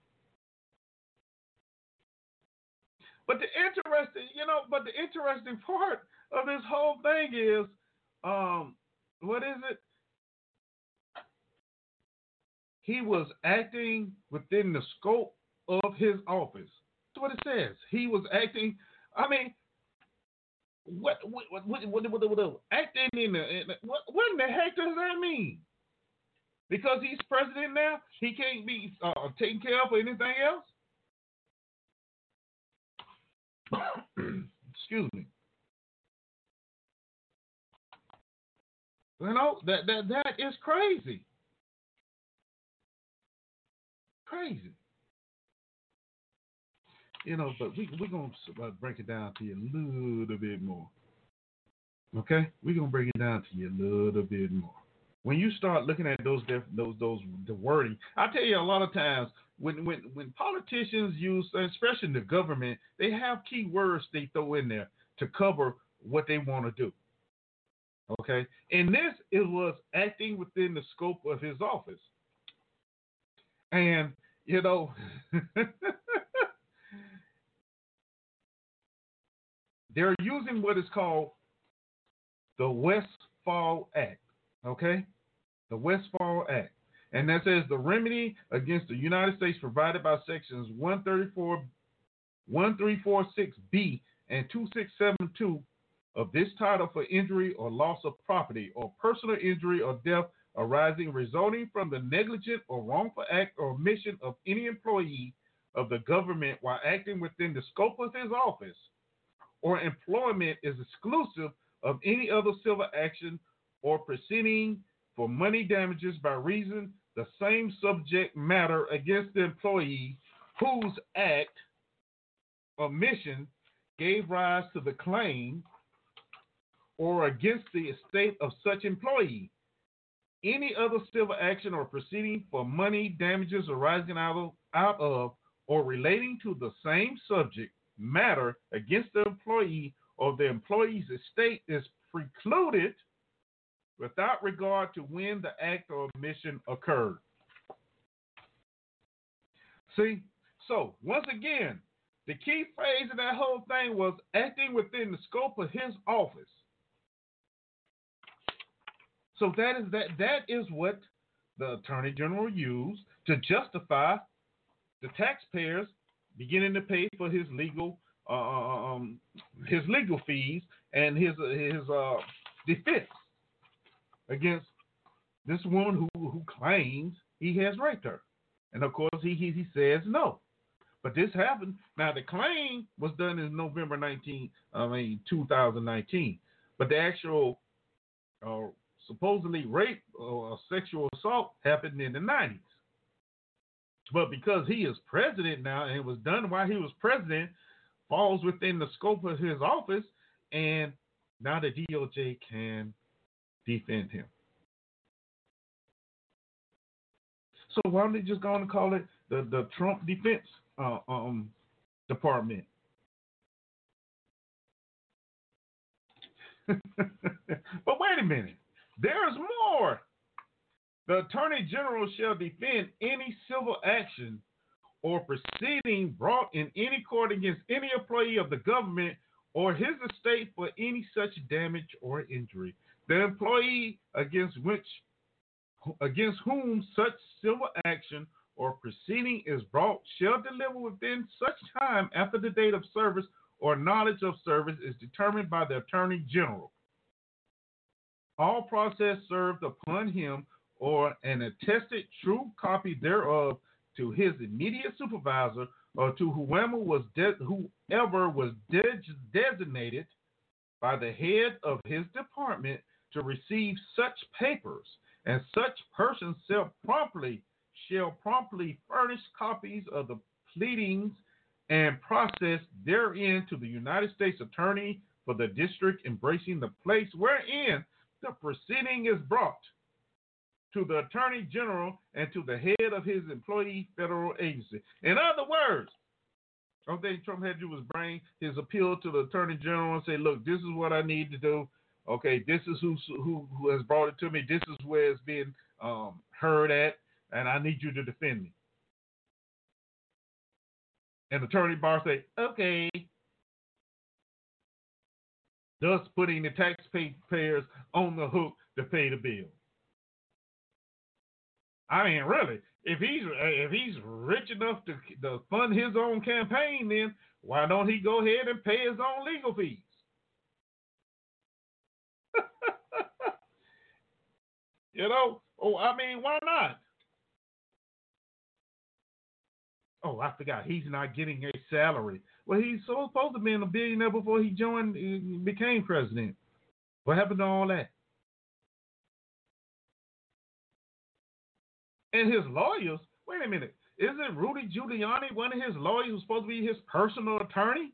But the interesting, you know, but the interesting part of this whole thing is, um, what is it? He was acting within the scope of his office. That's what it says. He was acting. I mean, what what what what what, what, what, acting in the, in the what what in the heck does that mean? Because he's president now, he can't be uh, taken care of for anything else. Excuse me. You know that that that is crazy. Crazy. You know, but we we're gonna uh, break it down to you a little bit more. Okay, we're gonna break it down to you a little bit more. When you start looking at those those those the wording, I tell you a lot of times when when when politicians use, especially the government, they have key words they throw in there to cover what they want to do. Okay, and this it was acting within the scope of his office, and you know. they're using what is called the Westfall Act. Okay? The Westfall Act. And that says the remedy against the United States provided by sections 134, 1346B and 2672 of this title for injury or loss of property or personal injury or death arising resulting from the negligent or wrongful act or omission of any employee of the government while acting within the scope of his office or employment is exclusive of any other civil action or proceeding for money damages by reason the same subject matter against the employee whose act or mission gave rise to the claim or against the estate of such employee. Any other civil action or proceeding for money damages arising out of, out of or relating to the same subject matter against the employee or the employee's estate is precluded without regard to when the act or omission occurred. See, so once again, the key phrase of that whole thing was acting within the scope of his office. So that is that that is what the attorney general used to justify the taxpayers beginning to pay for his legal uh, um, his legal fees and his his uh, defense against this woman who, who claims he has raped her. And of course, he, he, he says no. But this happened. Now, the claim was done in November 19, I mean, 2019. But the actual uh, supposedly rape or sexual assault happened in the 90s. But because he is president now and it was done while he was president, falls within the scope of his office, and now the DOJ can defend him. So why don't they just go and call it the, the Trump Defense uh, um, Department? but wait a minute. There's more. The Attorney General shall defend any civil action or proceeding brought in any court against any employee of the government or his estate for any such damage or injury. The employee against which against whom such civil action or proceeding is brought shall deliver within such time after the date of service or knowledge of service is determined by the Attorney General. All process served upon him or an attested true copy thereof to his immediate supervisor or to whoever was de- whoever was de- designated by the head of his department to receive such papers, and such persons shall promptly shall promptly furnish copies of the pleadings and process therein to the United States Attorney for the district embracing the place wherein the proceeding is brought to the Attorney General and to the head of his employee federal agency. In other words, I think Trump had to do was bring his appeal to the Attorney General and say, look, this is what I need to do. Okay, this is who who, who has brought it to me. This is where it's being um, heard at, and I need you to defend me. And Attorney Barr say, okay. Thus putting the taxpayers on the hook to pay the bill. I mean, really, if he's if he's rich enough to, to fund his own campaign, then why don't he go ahead and pay his own legal fees? You know, oh, I mean, why not? Oh, I forgot. He's not getting a salary. Well, he's supposed to be a billionaire before he joined, uh, became president. What happened to all that? And his lawyers, wait a minute, isn't Rudy Giuliani one of his lawyers who's supposed to be his personal attorney?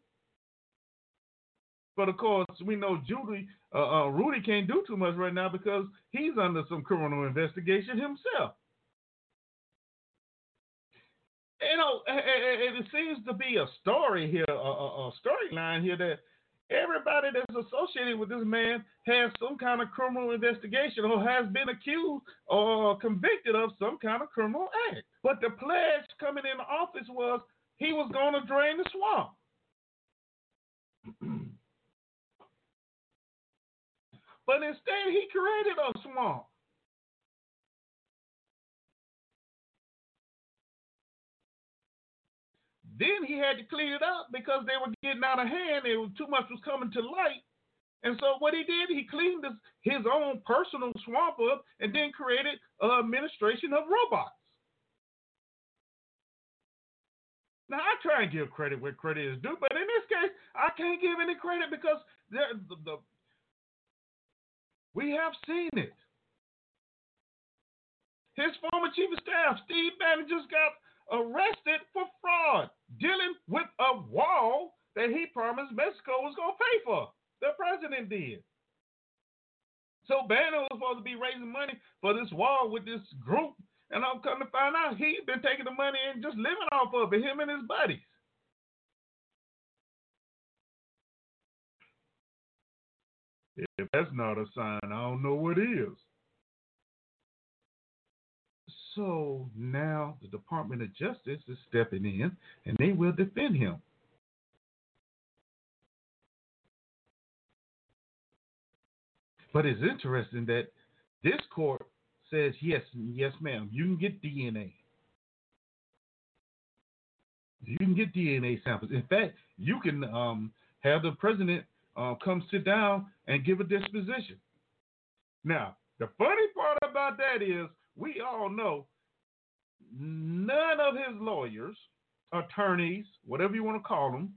But of course, we know Judy, uh, uh, Rudy can't do too much right now because he's under some criminal investigation himself. You know, it seems to be a story here, a, a storyline here that Everybody that's associated with this man has some kind of criminal investigation or has been accused or convicted of some kind of criminal act. But the pledge coming in office was he was going to drain the swamp. But instead, he created a swamp. Then he had to clean it up because they were getting out of hand. It was too much was coming to light. And so what he did, he cleaned his, his own personal swamp up and then created an administration of robots. Now I try and give credit where credit is due, but in this case, I can't give any credit because the, the, we have seen it. His former chief of staff, Steve Bannon, just got arrested for fraud, dealing with a wall that he promised Mexico was going to pay for. The president did. So Bannon was supposed to be raising money for this wall with this group, and I'm coming to find out he's been taking the money and just living off of it, him and his buddies. If that's not a sign, I don't know what is. So now the Department of Justice is stepping in and they will defend him. But it's interesting that this court says yes, yes, ma'am, you can get DNA. You can get DNA samples. In fact, you can um, have the president uh, come sit down and give a disposition. Now, the funny part about that is we all know none of his lawyers, attorneys, whatever you want to call them,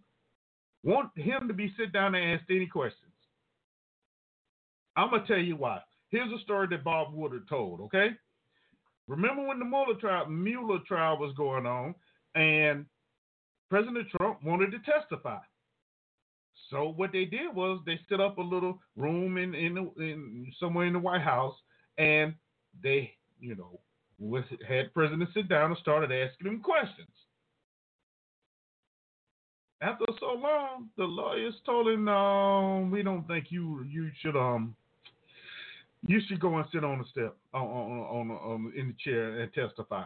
want him to be sit down and ask any questions. I'm gonna tell you why. Here's a story that Bob Woodward told. Okay, remember when the Mueller trial, Mueller trial was going on, and President Trump wanted to testify. So what they did was they set up a little room in in, in somewhere in the White House, and they, you know, had President sit down and started asking him questions. After so long, the lawyers told him, "No, we don't think you you should um you should go and sit on the step on on, on, on in the chair and testify."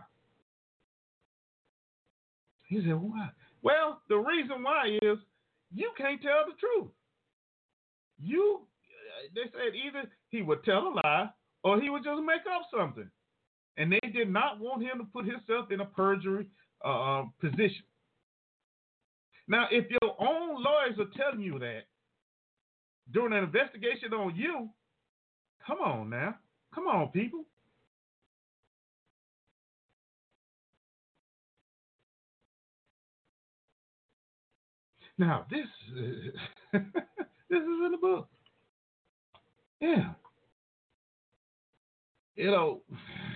He said, "Why?" Well, the reason why is you can't tell the truth. You, they said either he would tell a lie or he would just make up something. And they did not want him to put himself in a perjury uh, uh, position. Now, if your own lawyers are telling you that during an investigation on you, come on now. Come on, people. Now, this this is in the book. Yeah. You know,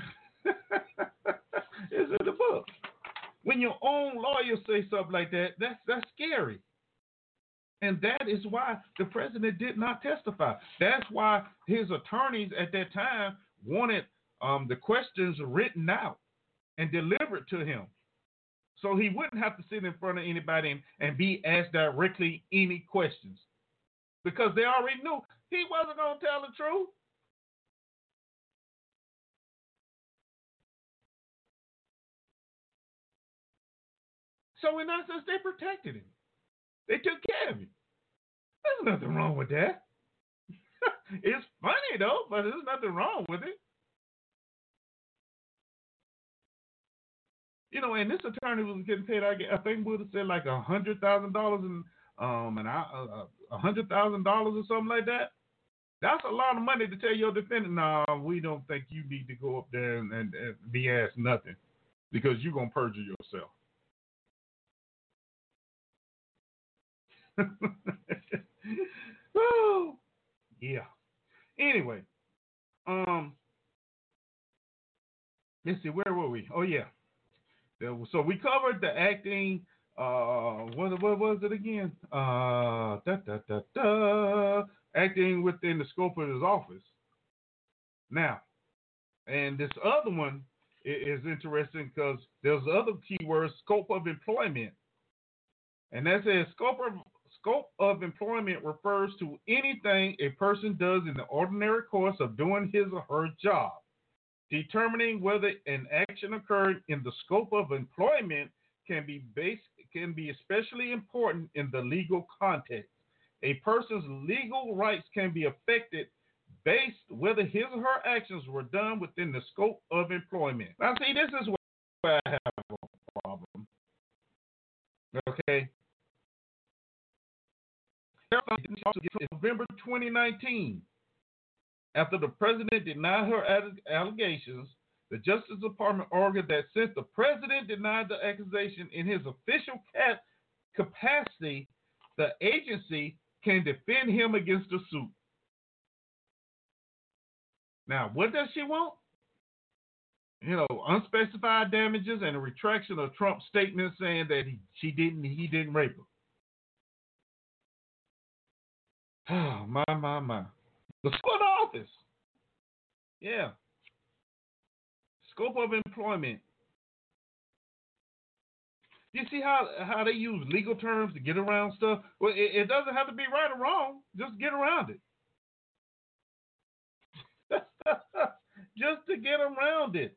it's in the book. When your own lawyer say something like that, that's that's scary. And that is why the president did not testify. That's why his attorneys at that time wanted um, the questions written out and delivered to him. So he wouldn't have to sit in front of anybody and, and be asked directly any questions. Because they already knew he wasn't going to tell the truth. So in essence, they protected him. They took care of him. There's nothing wrong with that. it's funny though, but there's nothing wrong with it. You know, and this attorney was getting paid. I, I think would have said like a hundred thousand dollars and um and a hundred thousand dollars or something like that. That's a lot of money to tell your defendant, nah, we don't think you need to go up there and, and, and be asked nothing because you're gonna perjure yourself. oh, yeah. Anyway, um, let's see, where were we? Oh yeah. So we covered the acting. Uh, what what was it again? Uh, da, da, da, da, acting within the scope of his office. Now, and this other one is interesting because there's other keywords: scope of employment, and that says scope of Scope of employment refers to anything a person does in the ordinary course of doing his or her job. Determining whether an action occurred in the scope of employment can be based, can be especially important in the legal context. A person's legal rights can be affected based whether his or her actions were done within the scope of employment. Now, see, this is where I have a problem. Okay. November 2019, after the president denied her allegations, the Justice Department argued that since the president denied the accusation in his official capacity, the agency can defend him against the suit. Now, what does she want? You know, unspecified damages and a retraction of Trump's statement saying that he, she didn't he didn't rape her. Oh, my, my, my. The split office. Yeah. Scope of employment. You see how how they use legal terms to get around stuff? Well, it, it doesn't have to be right or wrong. Just get around it. just to get around it.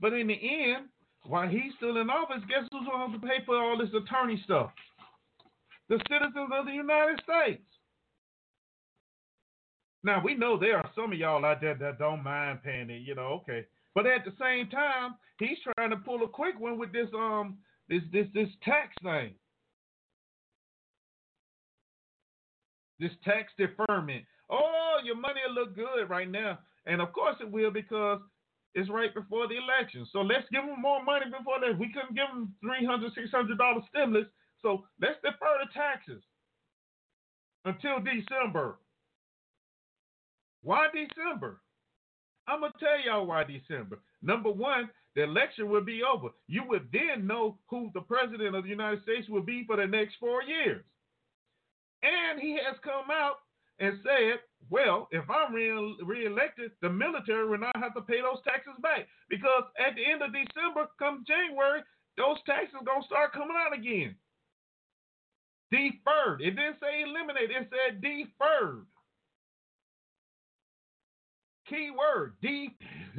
But in the end, while he's still in office, guess who's going to have to pay for all this attorney stuff? The citizens of the United States. Now we know there are some of y'all out there that don't mind paying it, you know, okay. But at the same time, he's trying to pull a quick one with this um this this this tax thing. This tax deferment. Oh, your money will look good right now. And of course it will because it's right before the election. So let's give them more money before that. We couldn't give them $300, $600 stimulus. So let's defer the taxes until December. Why December? I'm going to tell y'all why December. Number one, the election will be over. You would then know who the president of the United States will be for the next four years. And he has come out and said, well, if I'm re- reelected, the military will not have to pay those taxes back because at the end of December, come January, those taxes are going to start coming out again. Deferred. It didn't say eliminate, it said deferred. Key word, deep.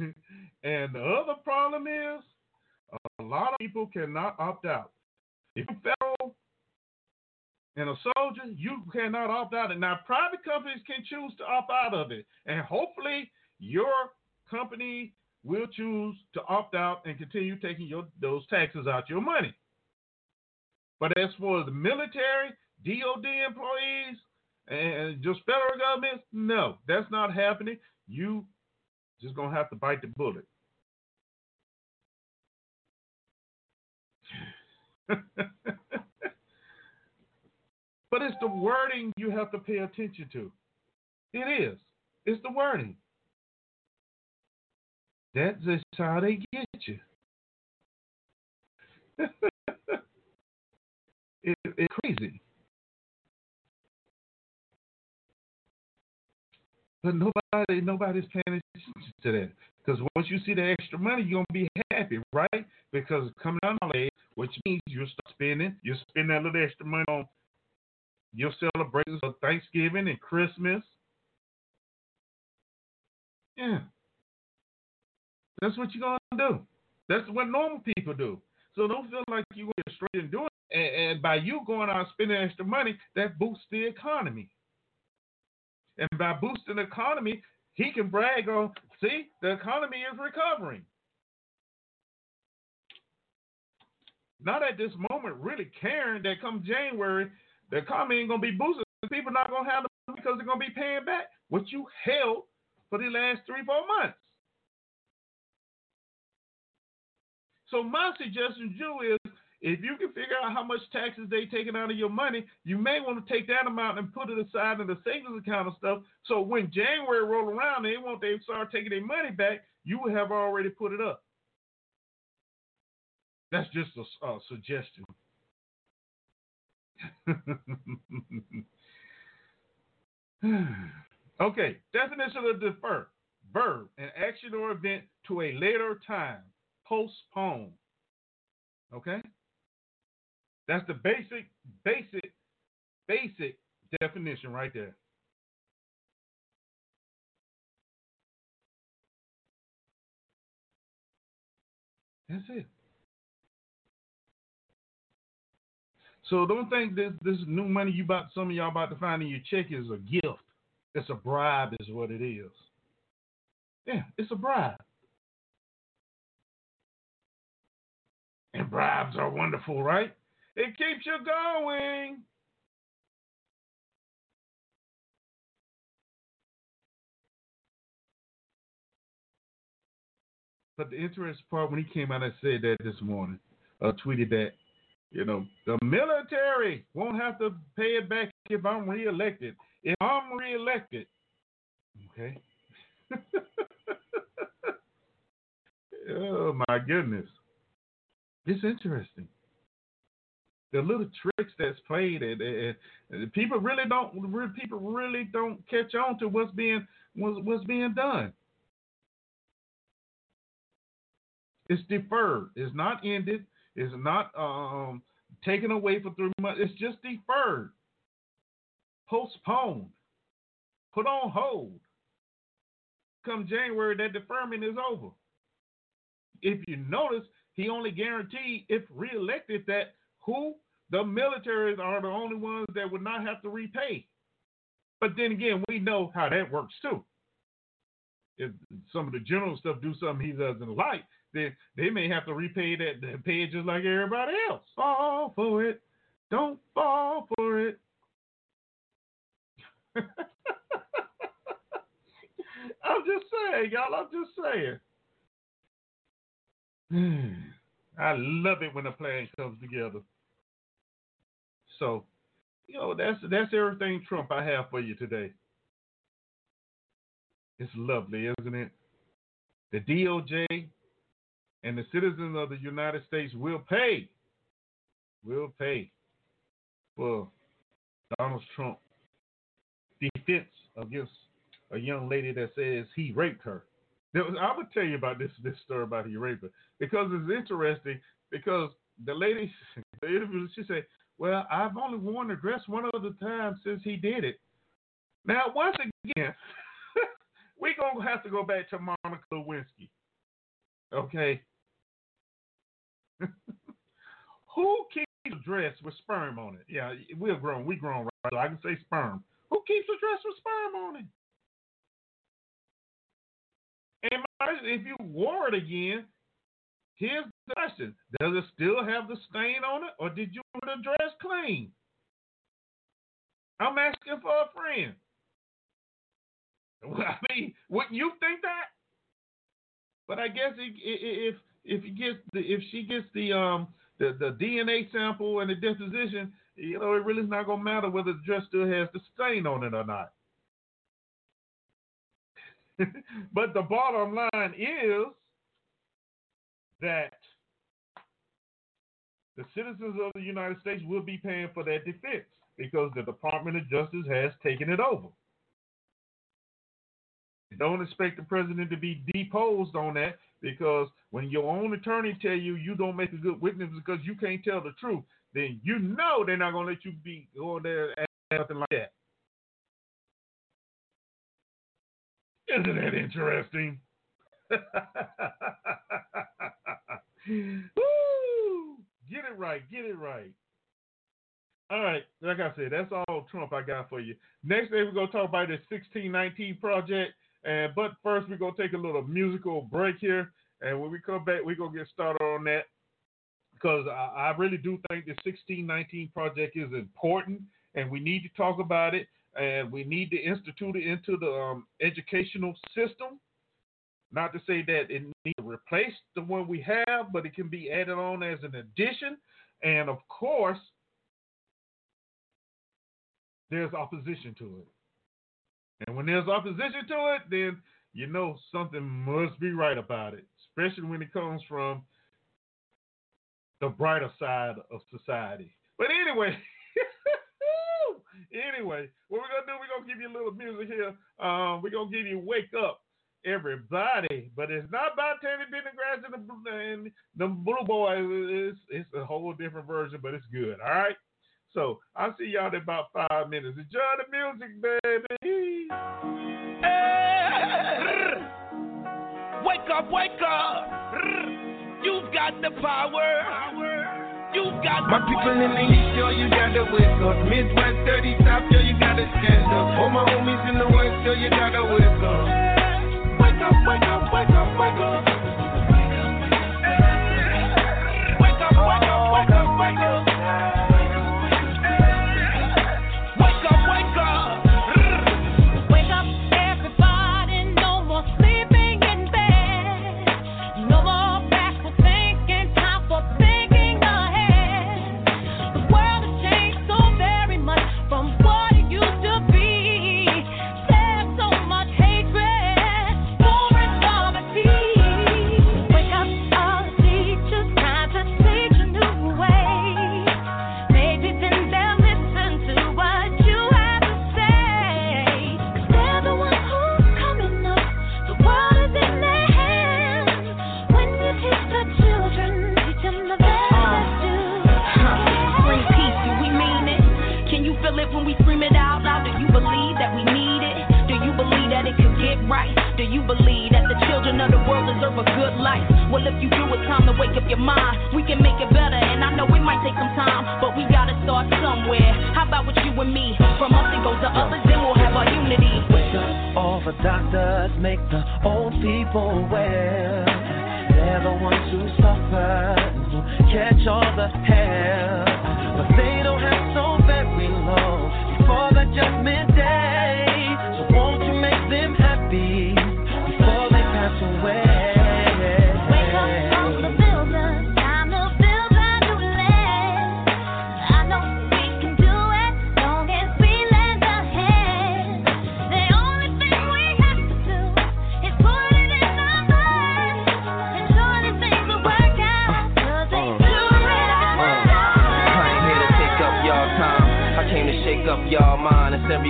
and the other problem is a lot of people cannot opt out. If you're federal and a soldier, you cannot opt out. And now private companies can choose to opt out of it. And hopefully your company will choose to opt out and continue taking your those taxes out your money. But as for the military, DOD employees, and just federal government, no, that's not happening. You just gonna have to bite the bullet. But it's the wording you have to pay attention to. It is. It's the wording. That's just how they get you. it, it's crazy. But nobody, nobody's paying attention to that. Because once you see the extra money, you're gonna be happy, right? Because coming out of which means you'll start spending. You'll spend that little extra money on your celebrations of Thanksgiving and Christmas. Yeah. That's what you're to do. That's what normal people do. So don't feel like you're going straight and doing it. And, and by you going out spending extra money, that boosts the economy. And by boosting the economy, he can brag on, see, the economy is recovering. Not at this moment really caring that come January, the economy ain't gonna be boosted. People not gonna have the money because they're gonna be paying back what you held for the last three, four months. So my suggestion to you is if you can figure out how much taxes they taking out of your money, you may want to take that amount and put it aside in the savings account and stuff. So when January roll around, they want they start taking their money back, you will have already put it up. That's just a, a suggestion. okay, definition of defer. Verb, an action or event to a later time. Postpone. Okay? That's the basic, basic, basic definition right there. That's it. So don't think this this new money you about some of y'all about to find in your check is a gift. It's a bribe, is what it is. Yeah, it's a bribe. And bribes are wonderful, right? It keeps you going. But the interesting part when he came out and said that this morning, uh, tweeted that, you know, the military won't have to pay it back if I'm reelected. If I'm reelected, okay. oh my goodness, it's interesting. The little tricks that's played, and, and, and people really don't. People really don't catch on to what's being what's, what's being done. It's deferred. It's not ended. It's not um, taken away for three months. It's just deferred, postponed, put on hold. Come January, that deferment is over. If you notice, he only guaranteed, if reelected, that who the militaries are the only ones that would not have to repay. But then again, we know how that works too. If some of the general stuff do something he doesn't like, then they may have to repay that pay just like everybody else. Fall for it. Don't fall for it. I'm just saying, y'all. I'm just saying. I love it when a plan comes together. So, you know, that's that's everything Trump I have for you today. It's lovely, isn't it? The DOJ and the citizens of the United States will pay, will pay for Donald Trump defense against a young lady that says he raped her. Was, I would tell you about this this story about he raped her because it's interesting because the lady the interview she said, "Well, I've only worn the dress one other time since he did it." Now, once again, we're gonna have to go back to Monica Lewinsky. Okay, Who keeps a dress with sperm on it? Yeah, we're grown. We grown, right? So I can say sperm. Who keeps a dress with sperm on it? And if you wore it again, here's question: Does it still have the stain on it, or did you wear the dress clean? I'm asking for a friend. I mean, wouldn't you think that? But I guess if if he gets the, if she gets the um the, the DNA sample and the deposition, you know, it really is not gonna matter whether the dress still has the stain on it or not. but the bottom line is that the citizens of the United States will be paying for that defense because the Department of Justice has taken it over. Don't expect the president to be deposed on that because when your own attorney tell you you don't make a good witness because you can't tell the truth, then you know they're not gonna let you be going there and nothing like that. Isn't that interesting? Woo! Get it right, get it right. All right, like I said, that's all Trump I got for you. Next day we're gonna talk about the 1619 project. And but first we're gonna take a little musical break here, and when we come back, we're gonna get started on that because I, I really do think the 1619 project is important, and we need to talk about it, and we need to institute it into the um, educational system. Not to say that it needs to replace the one we have, but it can be added on as an addition. And of course, there's opposition to it. And when there's opposition to it, then you know something must be right about it, especially when it comes from the brighter side of society. But anyway, anyway, what we're gonna do, we're gonna give you a little music here. Um, we're gonna give you "Wake Up." everybody, but it's not about Teddy Pendergrass and the, and the Blue Boys. It's, it's a whole different version, but it's good. All right. So I'll see y'all in about five minutes. Enjoy the music, baby. Hey, wake up, wake up. You've got the power. You've got the My people way. in the East, yo, you gotta wake up. Midwest, 30 South, yo, you gotta stand up. All my homies in the West, yo, you gotta wake up wake up. wake up, wake up, wake up. Well, if you do, it's time to wake up your mind. We can make it better, and I know it might take some time, but we gotta start somewhere. How about with you and me? From us it goes to others, then we'll have our unity. Wake up, all the doctors make the old people well. They're the ones who suffer, who catch all the hell, but they don't have so very long before the judgment day.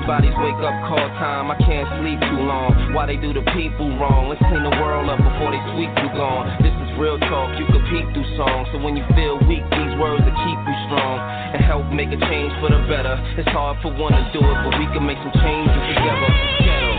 Everybody's wake up call time, I can't sleep too long. Why they do the people wrong? Let's clean the world up before they sweep you gone. This is real talk, you can peek through songs. So when you feel weak, these words will keep you strong and help make a change for the better. It's hard for one to do it, but we can make some changes together.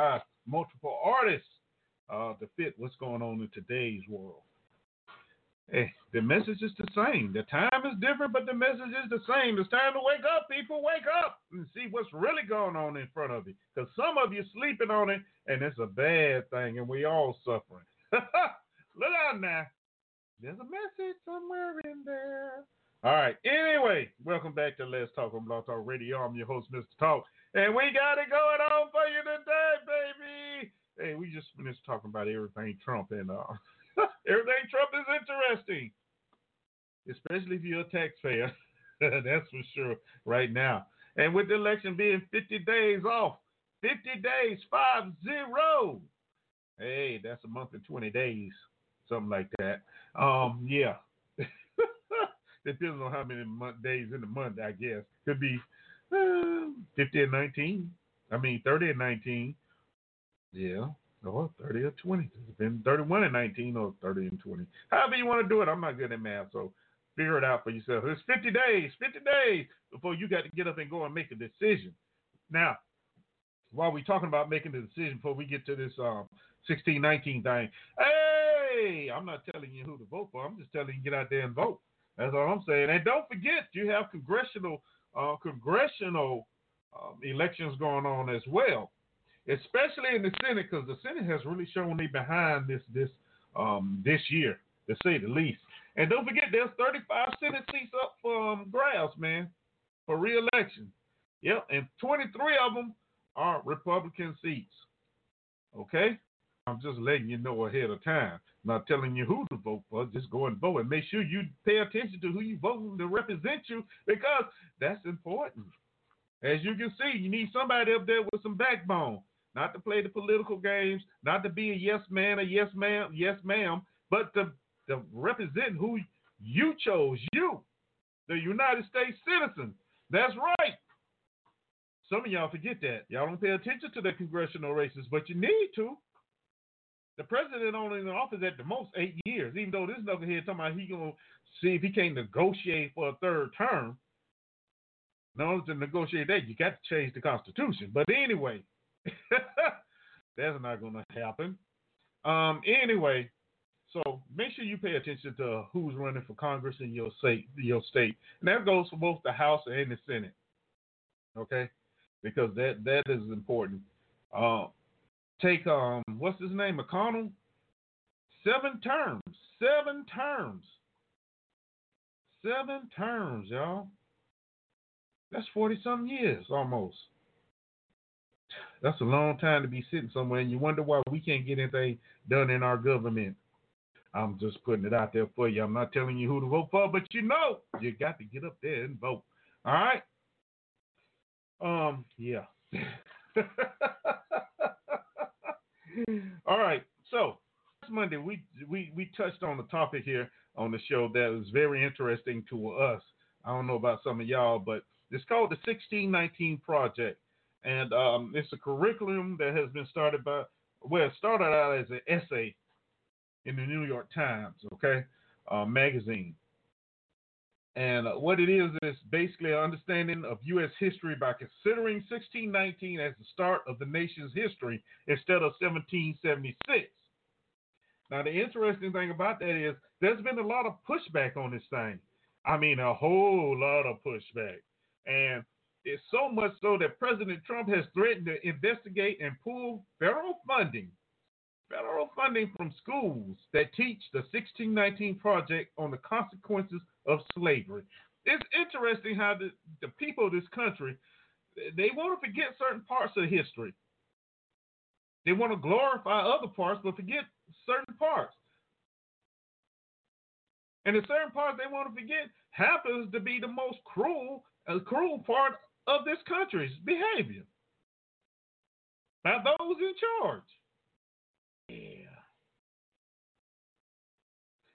By multiple artists uh, to fit what's going on in today's world. Hey, the message is the same. The time is different, but the message is the same. It's time to wake up, people. Wake up and see what's really going on in front of you. Because some of you sleeping on it, and it's a bad thing, and we all suffering. Look out now. There's a message somewhere in there. All right. Anyway, welcome back to Let's Talk on Blog Talk Radio. I'm your host, Mr. Talk, and we got it going on for you today, baby. Hey, we just finished talking about everything Trump and uh, everything Trump is interesting, especially if you're a taxpayer. That's for sure right now. And with the election being 50 days off, 50 days, five zero. Hey, that's a month and 20 days, something like that. Um, yeah. Depends on how many days in the month, I guess. Could be uh, 50 and 19. I mean, 30 and 19. Yeah. Or 30 or 20. It's been 31 and 19 or 30 and 20. However you want to do it. I'm not good at math, so figure it out for yourself. It's 50 days, 50 days before you got to get up and go and make a decision. Now, while we're talking about making the decision before we get to this um, 16, 19 thing, hey, I'm not telling you who to vote for. I'm just telling you get out there and vote. That's all I'm saying. And don't forget, you have congressional uh, congressional um, elections going on as well, especially in the Senate, because the Senate has really shown me behind this this um, this year, to say the least. And don't forget, there's 35 Senate seats up for um, grabs, man, for re-election. Yep, and 23 of them are Republican seats. Okay? I'm just letting you know ahead of time. not telling you who to vote for. Just go and vote and make sure you pay attention to who you vote to represent you because that's important. As you can see, you need somebody up there with some backbone, not to play the political games, not to be a yes man, a yes ma'am, yes ma'am, but to, to represent who you chose, you, the United States citizen. That's right. Some of y'all forget that. Y'all don't pay attention to the congressional races, but you need to. The president only in office at the most eight years, even though this knucklehead talking about he gonna see if he can't negotiate for a third term. In order to negotiate that, you got to change the Constitution. But anyway, that's not gonna happen. Um, anyway, so make sure you pay attention to who's running for Congress in your state, your state, and that goes for both the House and the Senate. Okay, because that that is important. Uh, take um, what's his name, McConnell? Seven terms, seven terms, seven terms, y'all. That's forty some years almost. That's a long time to be sitting somewhere, and you wonder why we can't get anything done in our government. I'm just putting it out there for you. I'm not telling you who to vote for, but you know you got to get up there and vote. All right. Um. Yeah. All right. So last Monday we we we touched on a topic here on the show that was very interesting to us. I don't know about some of y'all, but it's called the 1619 Project, and um, it's a curriculum that has been started by well, it started out as an essay in the New York Times, okay, uh, magazine. And what it is is basically an understanding of U.S. history by considering 1619 as the start of the nation's history instead of 1776. Now, the interesting thing about that is there's been a lot of pushback on this thing. I mean, a whole lot of pushback. And it's so much so that President Trump has threatened to investigate and pull federal funding, federal funding from schools that teach the 1619 Project on the consequences of slavery. It's interesting how the, the people of this country they want to forget certain parts of history. They want to glorify other parts, but forget certain parts. And the certain parts they want to forget happens to be the most cruel, uh, cruel part of this country's behavior by those in charge. Yeah.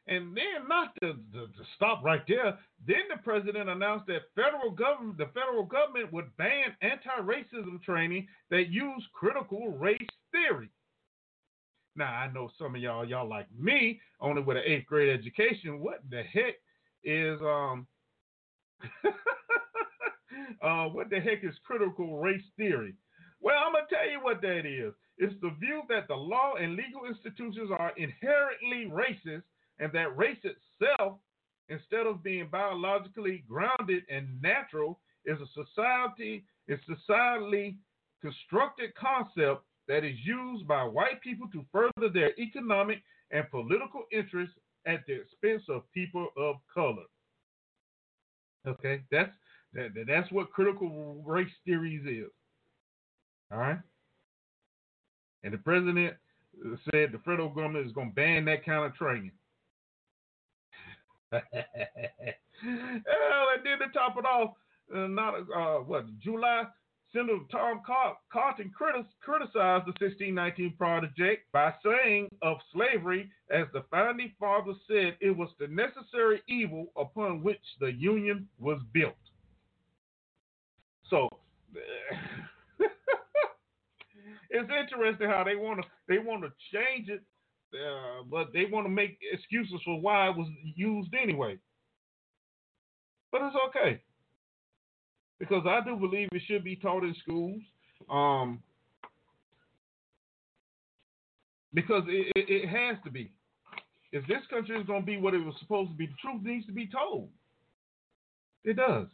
And then not to, to, to, stop right there, then the president announced that federal government the federal government would ban anti-racism training that use critical race theory. Now I know some of y'all, y'all like me, only with an eighth grade education. What the heck is um uh what the heck is critical race theory? Well, I'm gonna tell you what that is. It's the view that the law and legal institutions are inherently racist and that race itself, instead of being biologically grounded and natural, is a society is societally constructed concept that is used by white people to further their economic and political interests at the expense of people of color. Okay, that's that, that's what critical race theories is. All right, and the president said the federal government is going to ban that kind of training. Oh, and then to top it off, uh, not uh, what July Senator Tom Cotton criticized the 1619 Project by saying of slavery, as the founding fathers said, it was the necessary evil upon which the Union was built. So it's interesting how they want to they want to change it, uh, but they want to make excuses for why it was used anyway. But it's okay because I do believe it should be taught in schools. Um, because it, it, it, has to be. If this country is going to be what it was supposed to be, the truth needs to be told. It does.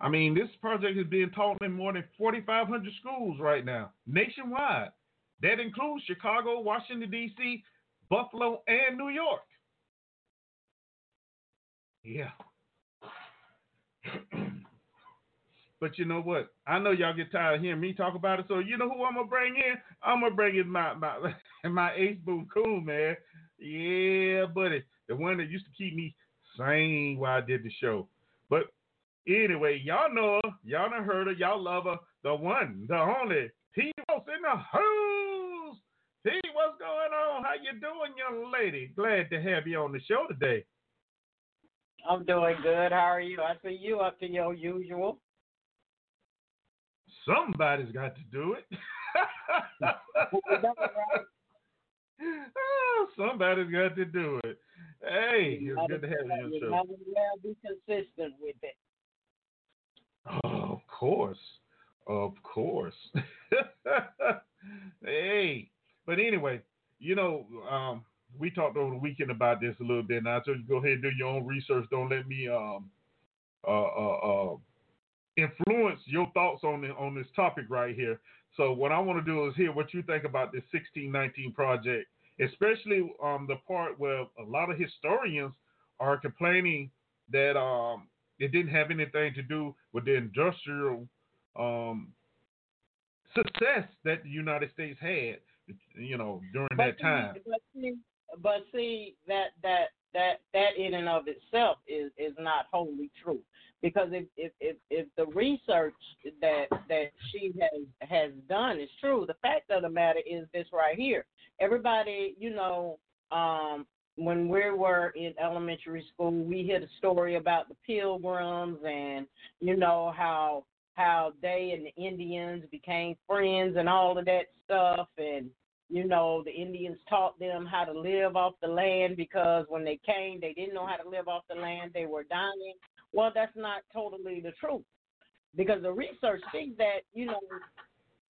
I mean, this project is being taught in more than 4,500 schools right now, nationwide. That includes Chicago, Washington, D.C., Buffalo, and New York. Yeah. But you know what? I know y'all get tired of hearing me talk about it. So you know who I'm gonna bring in? I'm gonna bring in my my my ace boom cool man. Yeah, buddy, the one that used to keep me sane while I did the show. But anyway, y'all know her, y'all done heard her, y'all love her, the one, the only Ross in the house. What's going on? How you doing, young lady? Glad to have you on the show today. I'm doing good. How are you? I see you up to your usual. Somebody's got to do it. oh, somebody's got to do it. Hey, it's good to have you on the show. Be consistent with it. Oh, of course. Of course. hey. But anyway, you know, um, we talked over the weekend about this a little bit, I told you go ahead and do your own research. Don't let me um uh uh, uh influence your thoughts on the, on this topic right here. So what I want to do is hear what you think about this 1619 project, especially um, the part where a lot of historians are complaining that um, it didn't have anything to do with the industrial um, success that the United States had, you know, during but that time. but see, but see that that that that in and of itself is is not wholly true because if if if, if the research that that she has has done is true, the fact of the matter is this right here. Everybody, you know, um, when we were in elementary school, we hear the story about the pilgrims and you know how how they and the Indians became friends and all of that stuff and you know the Indians taught them how to live off the land because when they came they didn't know how to live off the land they were dying well, that's not totally the truth because the research says that you know,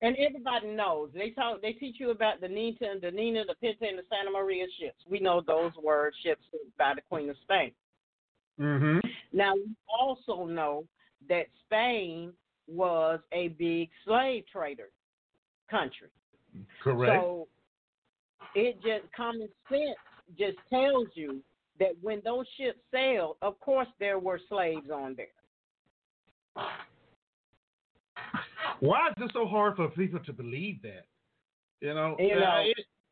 and everybody knows they talk. They teach you about the Nita and the Nina, the Pinta, and the Santa Maria ships. We know those were ships by the Queen of Spain. Mm-hmm. Now we also know that Spain was a big slave trader country. Correct. So it just common sense just tells you that when those ships sailed, of course there were slaves on there. Why is it so hard for people to believe that? You know, you know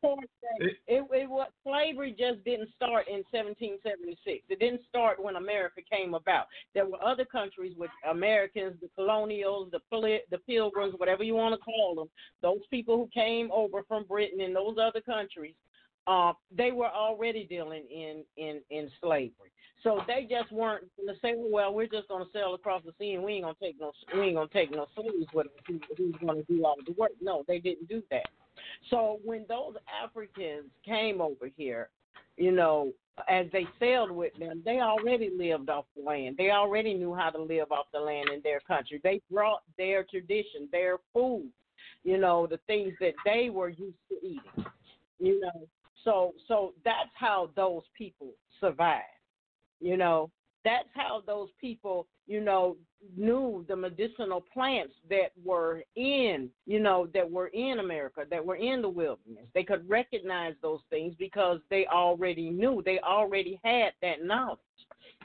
it, it, it, it, what slavery just didn't start in 1776. It didn't start when America came about. There were other countries with Americans, the colonials, the the pilgrims, whatever you want to call them. Those people who came over from Britain and those other countries uh, they were already dealing in, in, in slavery. So they just weren't going to say, well, we're just going to sail across the sea and we ain't going to take no we ain't going to take no slaves with us. Who, who's going to do all the work? No, they didn't do that. So when those Africans came over here, you know, as they sailed with them, they already lived off the land. They already knew how to live off the land in their country. They brought their tradition, their food, you know, the things that they were used to eating. You know, so so that's how those people survived. You know, that's how those people, you know, knew the medicinal plants that were in, you know, that were in America, that were in the wilderness. They could recognize those things because they already knew. They already had that knowledge.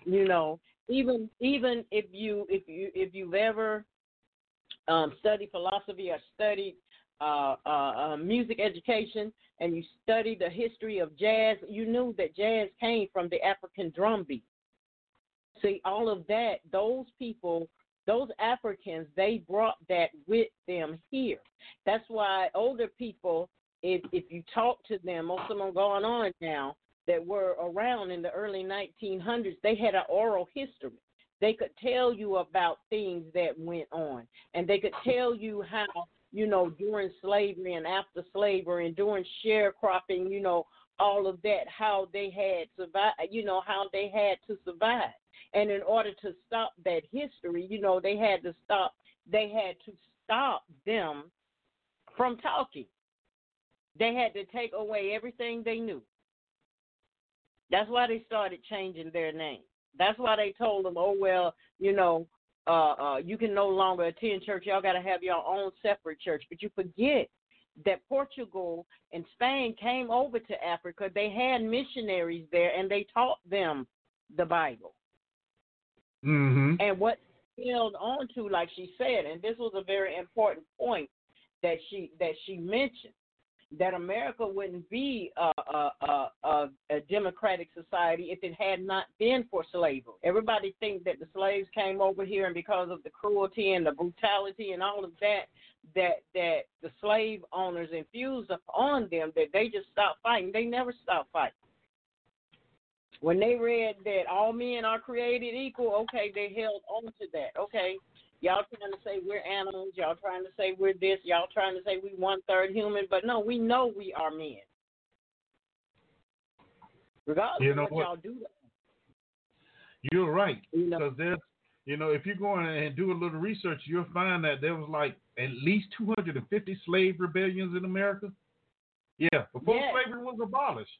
You know, even even if you if you if you've ever um, studied philosophy or studied uh, uh, uh, music education and you studied the history of jazz, you knew that jazz came from the African drum beat. See, all of that, those people, those Africans, they brought that with them here. That's why older people, if if you talk to them, most of them going on now that were around in the early 1900s, they had an oral history. They could tell you about things that went on, and they could tell you how, you know, during slavery and after slavery and during sharecropping, you know, all of that, how they had survived, you know, how they had to survive. And in order to stop that history, you know, they had to stop they had to stop them from talking. They had to take away everything they knew. That's why they started changing their name. That's why they told them, "Oh well, you know, uh, uh, you can no longer attend church. Y'all got to have your own separate church." But you forget that Portugal and Spain came over to Africa. They had missionaries there, and they taught them the Bible. Mm-hmm. And what held on to, like she said, and this was a very important point that she that she mentioned, that America wouldn't be a, a, a, a, democratic society if it had not been for slavery. Everybody thinks that the slaves came over here and because of the cruelty and the brutality and all of that, that that the slave owners infused upon them, that they just stopped fighting. They never stopped fighting. When they read that all men are created equal, okay, they held on to that. Okay, y'all trying to say we're animals, y'all trying to say we're this, y'all trying to say we one third human, but no, we know we are men. Regardless You know of what, what? y'all do. You're right. You know. Because there's, you know, if you go in and do a little research, you'll find that there was like at least 250 slave rebellions in America. Yeah, before Yes. slavery was abolished.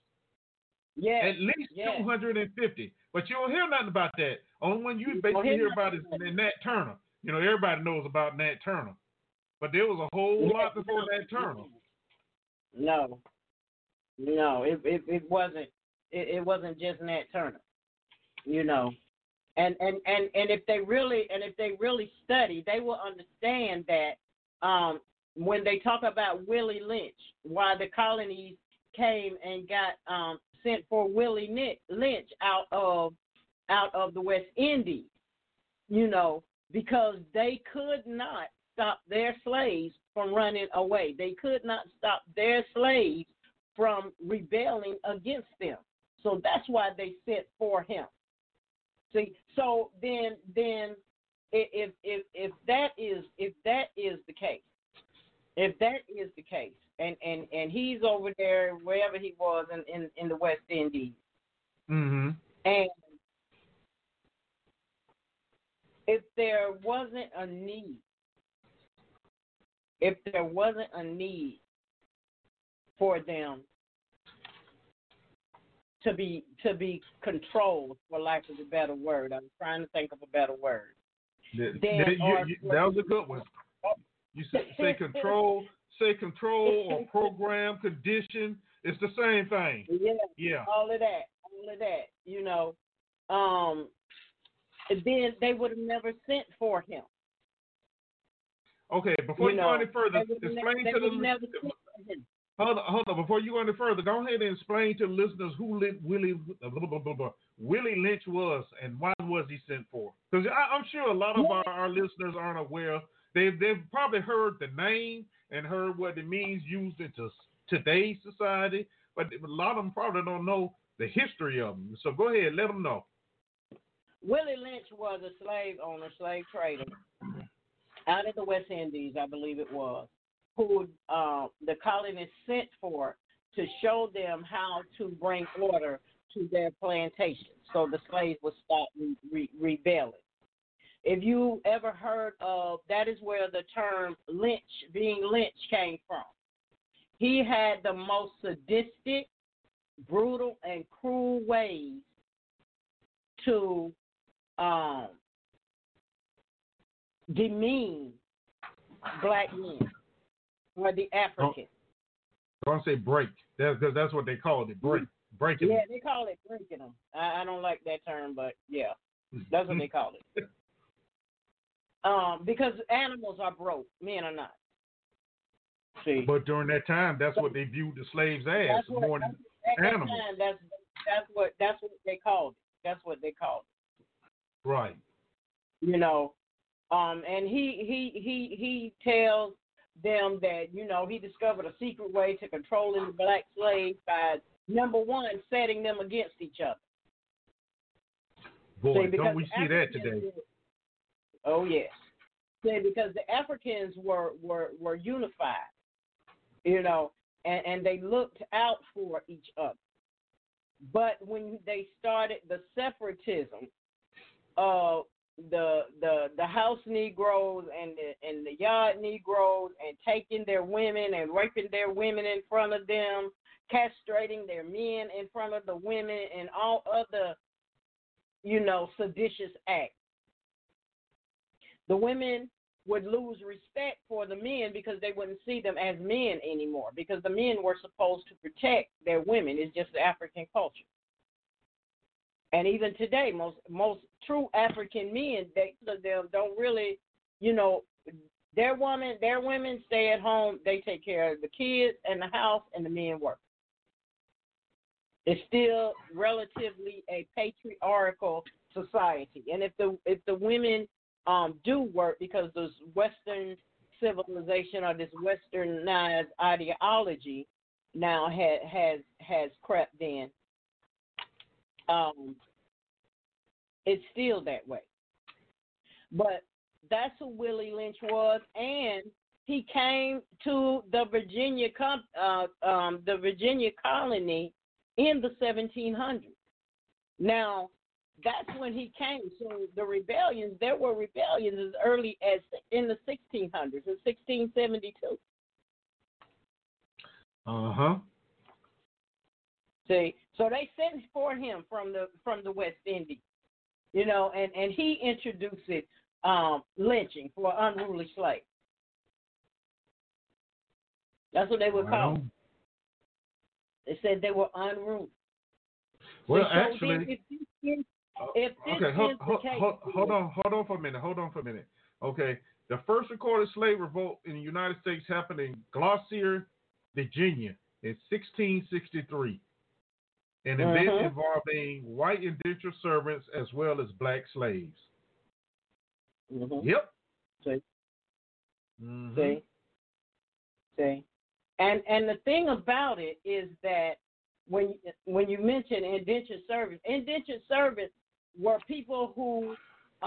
Yeah. At least yeah. 250. But you don't hear nothing about that. Only one you basically hear about is Nat Turner. You know, everybody knows about Nat Turner. But there was a whole lot before Nat Turner. No, no, it it, it wasn't. It, it wasn't just Nat Turner, you know. And, and and and if they really and if they really study, they will understand that um, when they talk about Willie Lynch, why the colonies came and got um, sent for Willie Lynch out of out of the West Indies, you know, because they could not stop their slaves from running away. They could not stop their slaves from rebelling against them. So that's why they sent for him. See, so then then if if if that is if that is the case, if that is the case, and and and he's over there wherever he was in in, in the West Indies, Mm-hmm. and if there wasn't a need, if there wasn't a need for them to be to be controlled, for lack of a better word, I'm trying to think of a better word. That, Then that- you- you- that was a good one. You say, say control, say control or program, condition. It's the same thing. Yeah, Yeah. all of that, all of that, you know. Um, then they would have never sent for him. Okay, before you, you go any further, they would have explain ne- to the never sent for him. hold on, hold on. Before you go any further, go ahead and explain to the listeners who Willie blah, blah, blah, blah, blah, Willie Lynch was and why was he sent for? Because I'm sure a lot of our, our listeners aren't aware. They've they've probably heard the name and heard what it means used into today's society, but a lot of them probably don't know the history of them. So go ahead, let them know. Willie Lynch was a slave owner, slave trader out of the West Indies, I believe it was. who uh, the colonists sent for to show them how to bring order to their plantations so the slaves would stop re- rebelling. If you ever heard of that, is where the term lynch, being lynched, came from. He had the most sadistic, brutal, and cruel ways to um, demean black men or the African. Don't say break. That's that's what they call it. Break. Breaking. Yeah, they call it breaking them. I, I don't like that term, but yeah, that's what they call it. Um, because animals are broke, men are not. See, But during that time, that's what they viewed the slaves as that's what, more than at that animals. time, that's that's what that's what they called it. That's what they called it. Right. You know, um, and he he he he tells them that you know he discovered a secret way to controlling the black slaves by number one setting them against each other. Boy, See, don't we see that today? were- Oh yes. See, because the Africans were were were unified, you know, and and they looked out for each other. But when they started the separatism of the the the house Negroes and the and the yard Negroes and taking their women and raping their women in front of them, castrating their men in front of the women and all other, you know, seditious acts. The women would lose respect for the men because they wouldn't see them as men anymore because the men were supposed to protect their women. It's just the African culture. And even today, most most true African men, they them don't really, you know, their women, their women stay at home. They take care of the kids and the house, and the men work. It's still relatively a patriarchal society, and if the if the women um, do work because this Western civilization or this Westernized ideology now has has has crept in. Um, it's still that way, but that's who Willie Lynch was, and he came to the Virginia uh, um, the Virginia colony in the 1700s. Now, that's when he came. So the rebellions, there were rebellions as early as in the 1600s, in 1672. Uh huh. See, so they sent for him from the from the West Indies, you know, and and he introduced it, um, lynching for unruly slaves. That's what they would call. Well, Them. They said they were unruly. well actually, if this is, if okay, hold, hold, hold, hold on, hold on for a minute. Hold on for a minute. Okay, the first recorded slave revolt in the United States happened in Gloucester, Virginia, in 1663, an event Mhm. involving white indentured servants as well as black slaves. Mhm. Yep. See. Mhm. See, see, and and the thing about it is that when when you mention indentured servants, indentured servants were people who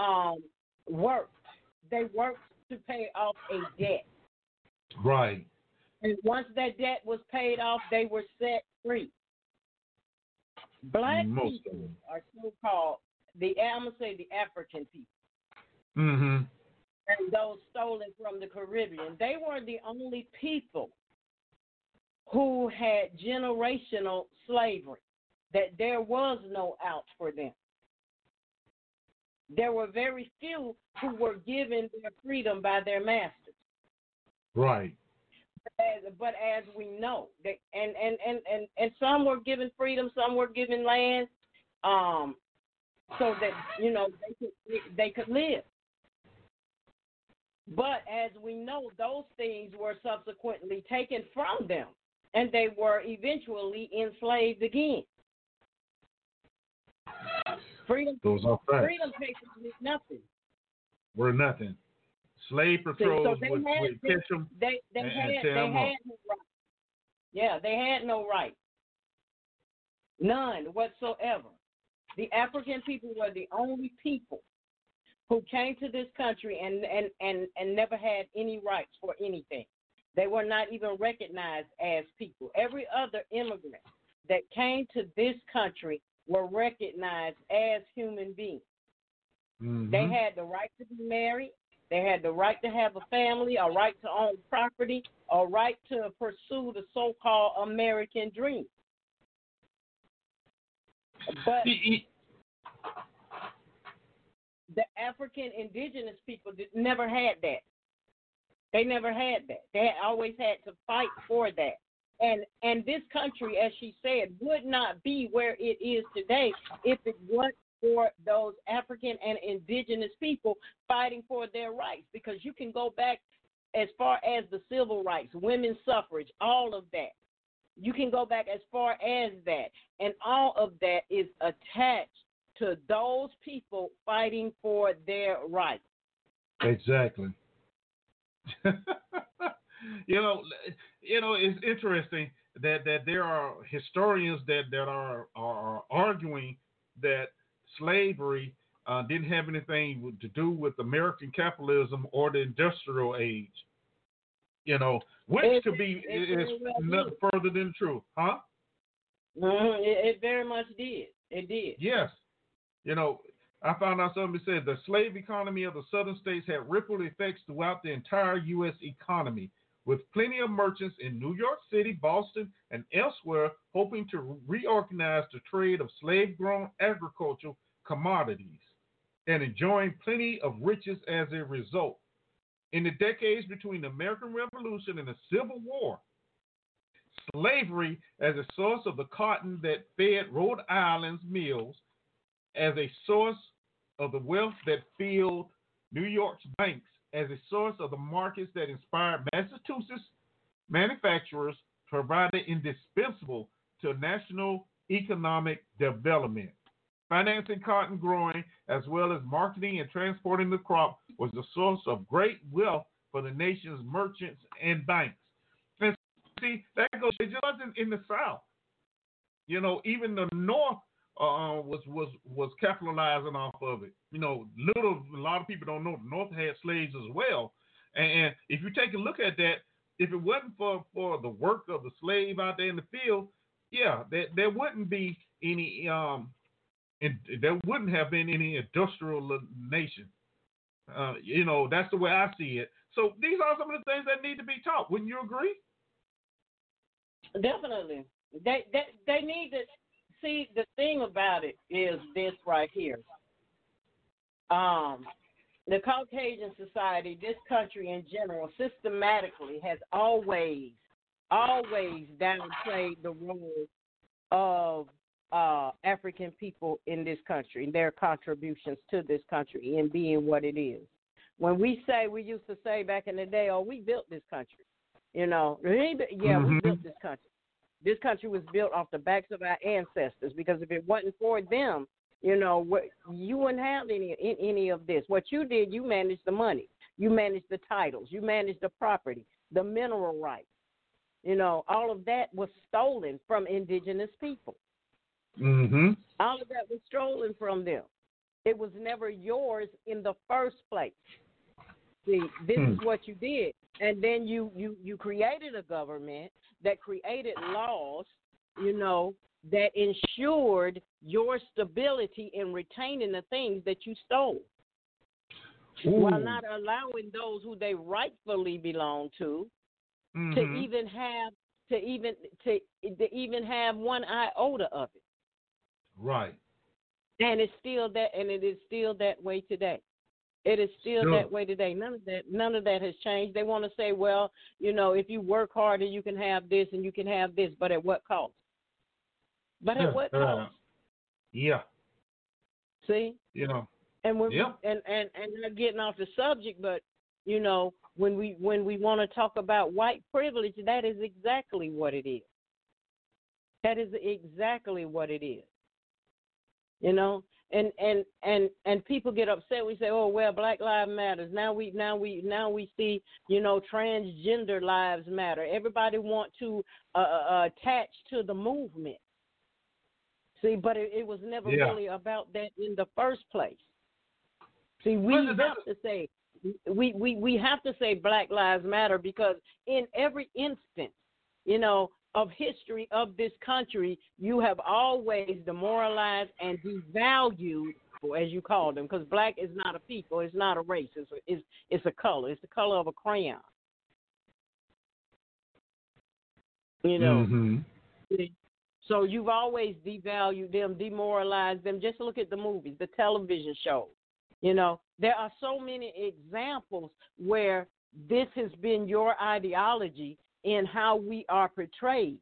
um, worked. They worked to pay off a debt, Right. and once that debt was paid off, they were set free. Black Most of people them. are so-called the I'm gonna say the African people. Mm-hmm. and those stolen from the Caribbean. They were the only people who had generational slavery, that there was no out for them. There were very few who were given their freedom by their masters. Right. As, but as we know, they, and, and, and, and, and some were given freedom, some were given land, um, so that you know they could they could live. But as we know, those things were subsequently taken from them, and they were eventually enslaved again. Freedom, Those are facts. freedom papers mean nothing. We're nothing. Slave patrols they would, had would catch them. they, they and- had and tear they 'em had up. no right. Yeah, they had no right. None whatsoever. The African people were the only people who came to this country and and and and never had any rights for anything. They were not even recognized as people. Every other immigrant that came to this country were recognized as human beings. Mhm. They had the right to be married. They had the right to have a family, a right to own property, a right to pursue the so-called American dream. But the African indigenous people never had that. They never had that. They always had to fight for that. And and this country, as she said, would not be where it is today if it wasn't for those African and indigenous people fighting for their rights. Because you can go back as far as the civil rights, women's suffrage, all of that. You can go back as far as that. And all of that is attached to those people fighting for their rights. Exactly. you know, you know, it's interesting that that there are historians that that are are arguing that slavery uh, didn't have anything to do with American capitalism or the industrial age. You know, which It- could be it is very well nothing further than the truth, huh? Mhm, It, it very much did. It did. Yes. You know, I found out something said the slave economy of the southern states had ripple effects throughout the entire U.S. economy, with plenty of merchants in New York City, Boston, and elsewhere hoping to reorganize the trade of slave grown agricultural commodities and enjoying plenty of riches as a result. In the decades between the American Revolution and the Civil War, slavery as a source of the cotton that fed Rhode Island's mills, as a source of the wealth that filled New York's banks, as a source of the markets that inspired Massachusetts manufacturers, provided indispensable to national economic development. Financing cotton growing as well as marketing and transporting the crop was the source of great wealth for the nation's merchants and banks. And see, that goes it just wasn't in the South. You know, even the North uh, was was was capitalizing off of it. You know, little a lot of people don't know the North had slaves as well. And, and if you take a look at that, if it wasn't for for the work of the slave out there in the field, yeah, there there wouldn't be any um, and there wouldn't have been any industrial nation. Uh, you know, that's the way I see it. So these are some of the things that need to be taught. Wouldn't you agree? Definitely. They, they they need to see the thing about it is this right here. Um the Caucasian society, this country in general, systematically has always, always downplayed the role of uh, African people in this country, and their contributions to this country in being what it is. When we say, we used to say back in the day, oh, we built this country. You know, yeah, we Mhm. built this country. This country was built off the backs of our ancestors because if it wasn't for them, you know, what you wouldn't have any any of this. What you did, you managed the money, you managed the titles, you managed the property, the mineral rights. You know, all of that was stolen from indigenous people. Mm-hmm. All of that was stolen from them. It was never yours in the first place. See, this is Hmm. what you did, and then you you you created a government that created laws, you know, that ensured your stability in retaining the things that you stole, while not allowing those who they rightfully belong to to Mhm. even have to even to, to even have one iota of it. Right. And it's still that, and it is still that way today. It is still Sure. that way today. None of that, none of that has changed. They want to say, well, you know, if you work harder, you can have this and you can have this, but at what cost? But at what Uh, cost? yeah. See, You know. and when Yep. we, and and and not getting off the subject, but you know, when we when we want to talk about white privilege, that is exactly what it is. That is exactly what it is. You know, and and and and people get upset. We say, "Oh well, Black Lives Matters." Now we now we now we see, you know, transgender lives matter. Everybody want to uh, uh, attach to the movement. See, but it, it was never Yeah. really about that in the first place. See, we Well, have to say we, we we have to say Black Lives Matter because in every instance, you know, of history of this country, you have always demoralized and devalued, or as you call them, because black is not a people, it's not a race, it's a, it's it's a color, it's the color of a crayon. You know. Mm-hmm. So you've always devalued them, demoralized them. Just look at the movies, the television shows. You know, there are so many examples where this has been your ideology in how we are portrayed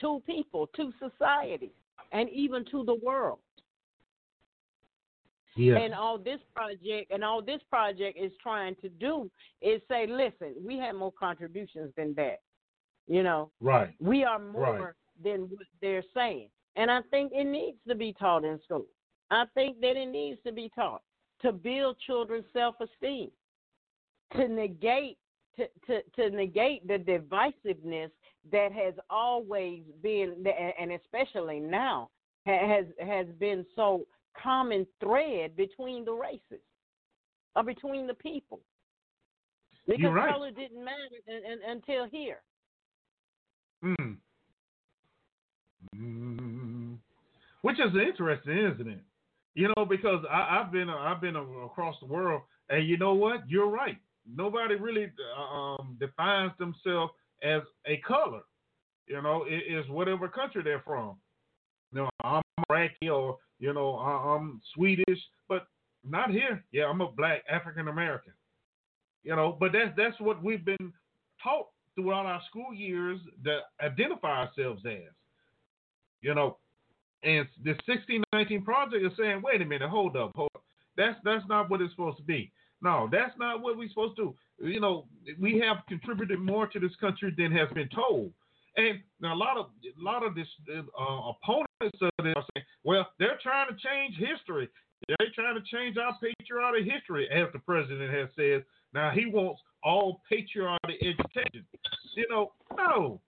to people, to society, and even to the world. Yeah. And all this project and all this project is trying to do is say, listen, we have more contributions than that. You know, Right. we are more Right. than what they're saying. And I think it needs to be taught in school. I think that it needs to be taught to build children's self esteem, to negate to, to, to negate the divisiveness that has always been and especially now has has been so common thread between the races or between the people. Because right. color didn't matter un, un, until here. Mm. Mm. Which is interesting, isn't it? You know, because I, I've been I've been across the world, and you know what? You're right. Nobody really um, defines themselves as a color. You know, it is whatever country they're from. You know, I'm Iraqi or you know I'm Swedish, but not here. Yeah, I'm a black African American. You know, but that's that's what we've been taught throughout our school years to identify ourselves as. You know, and the 1619 project is saying, wait a minute, hold up, hold up. That's that's not what it's supposed to be. No, that's not what we're supposed to do. You know, we have contributed more to this country than has been told. And now a lot of a lot of this uh, opponents of this are saying, well, they're trying to change history. They're trying to change our patriotic history, as the president has said. Now he wants all patriotic education. You know, no,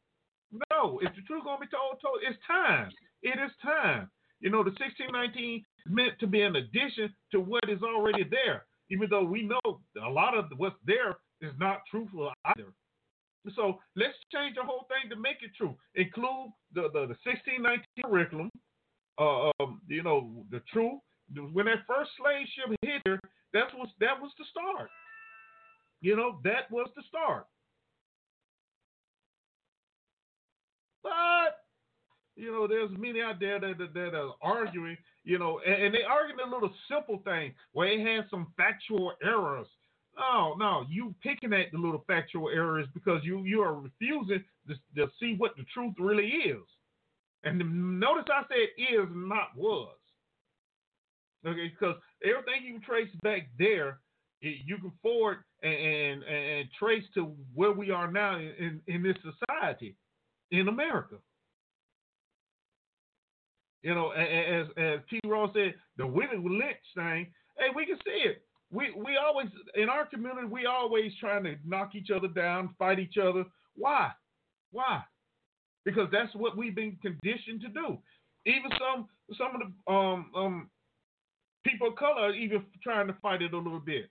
no. If the truth gonna be told, told, it's time. It is time. You know, the 1619 meant to be an addition to what is already there, even though we know a lot of what's there is not truthful either. So let's change the whole thing to make it true. Include the, the, the 1619 curriculum, uh, um, you know, the truth. When that first slave ship hit here, that was that was the start. You know, that was the start. But you know, there's many out there that that, that are arguing, you know, and, and they arguing a little simple thing where they has some factual errors. No, no, you picking at the little factual errors because you you are refusing to, to see what the truth really is. And notice I said is not was. Okay, because everything you can trace back there, it, you can forward and, and and trace to where we are now in, in this society in America. You know, as as T. Ross said, the Willie Lynch thing. Hey, we can see it. We we always in our community we always trying to knock each other down, fight each other. Why? Why? Because that's what we've been conditioned to do. Even some some of the um um people of color are even trying to fight it a little bit.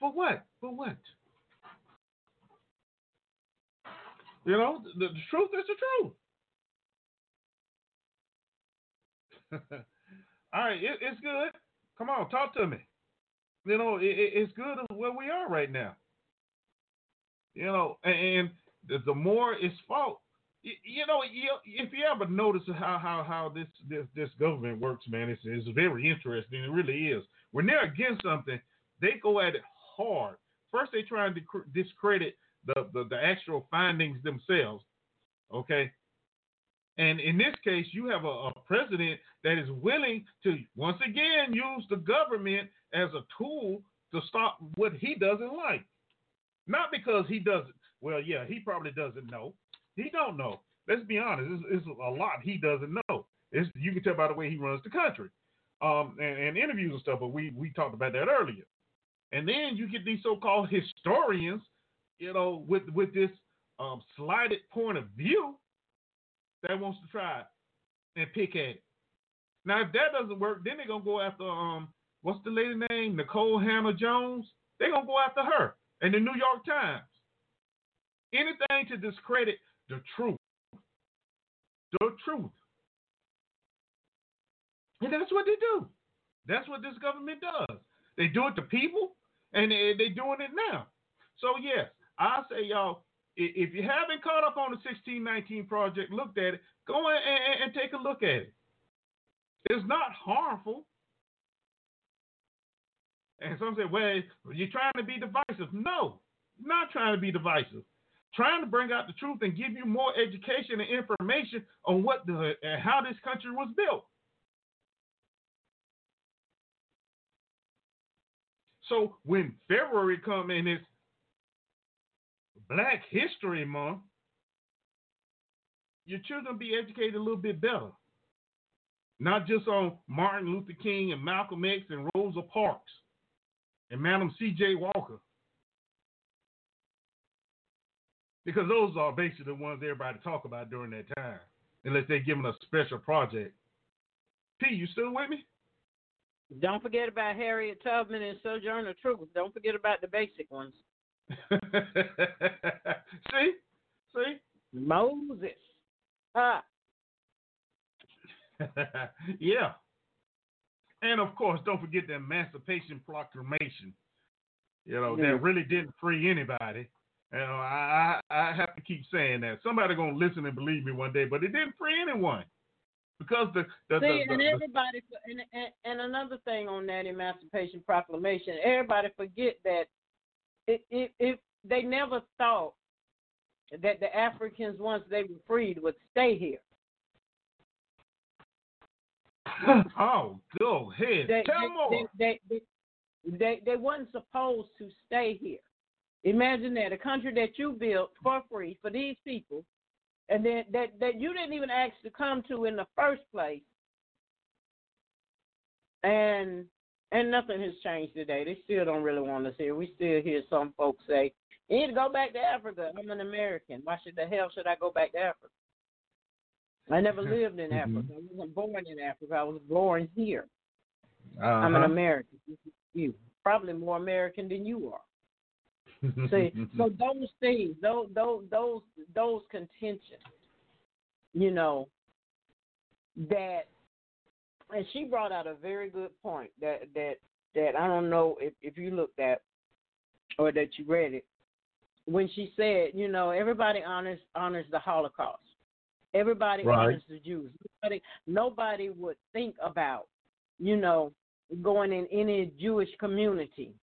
For what? For what? You know, the, the truth is the truth. All right, it, it's good. Come on, talk to me. You know, it, it, it's good where we are right now. You know, and the, the more it's fought, you, you know, you, if you ever notice how how how this this this government works, man, it's it's very interesting. It really is. When they're against something, they go at it hard. First, they try and discredit the, the, the actual findings themselves. Okay, and in this case, you have a, a, president that is willing to once again use the government as a tool to stop what he doesn't like. Not because he doesn't. Well, yeah, he probably doesn't know. He don't know. Let's be honest. It's, it's a lot he doesn't know. It's, you can tell by the way he runs the country, um, and, and interviews and stuff. But we we talked about that earlier. And then you get these so-called historians, you know, with with this um, slighted point of view that wants to try and pick at it. Now, if that doesn't work, then they're gonna go after um what's the lady name? Nikole Hannah-Jones. They're gonna go after her and the New York Times. Anything to discredit the truth. The truth. And that's what they do. That's what this government does. They do it to people, and they, they're doing it now. So yes, I say y'all, if you haven't caught up on the 1619 project, looked at it, go and, and, and take a look at it. It's not harmful. And some say, well, you're trying to be divisive. No, not trying to be divisive. Trying to bring out the truth and give you more education and information on what the uh, how this country was built. So when February come and it's Black History Month, your children be educated a little bit better. Not just on Martin Luther King and Malcolm X and Rosa Parks and Madam C.J. Walker. Because those are basically the ones everybody talk about during that time, unless they're giving a special project. P, you still with me? Don't forget about Harriet Tubman and Sojourner Truth. Don't forget about the basic ones. see? See? Moses. Ah. yeah. And of course, don't forget the Emancipation Proclamation. You know, Yeah. that really didn't free anybody. You know, I, I I have to keep saying that. Somebody gonna listen and believe me one day, but it didn't free anyone. Because the the, the, See, the- and everybody, and, and and another thing on that Emancipation Proclamation, everybody forget that it, it, it they never thought that the Africans once they were freed would stay here. oh, go ahead. They, Tell they, more. They, they, they, they, wasn't supposed to stay here. Imagine that a country that you built for free for these people, and then that that you didn't even ask to come to in the first place, and and nothing has changed today. They still don't really want us here. We still hear some folks say, "You need to go back to Africa. I'm an American. Why should the hell should I go back to Africa?" I never lived in Africa. I wasn't born in Africa. I was born here. I'm an Uh-huh. American. You probably more American than you are. See, so those things, those those those those contentions, you know, that, and she brought out a very good point that that that I don't know if if you looked at or that you read it when she said, you know, everybody honors honors the Holocaust. Everybody Right. honors the Jews. Nobody nobody would think about, you know, going in any Jewish community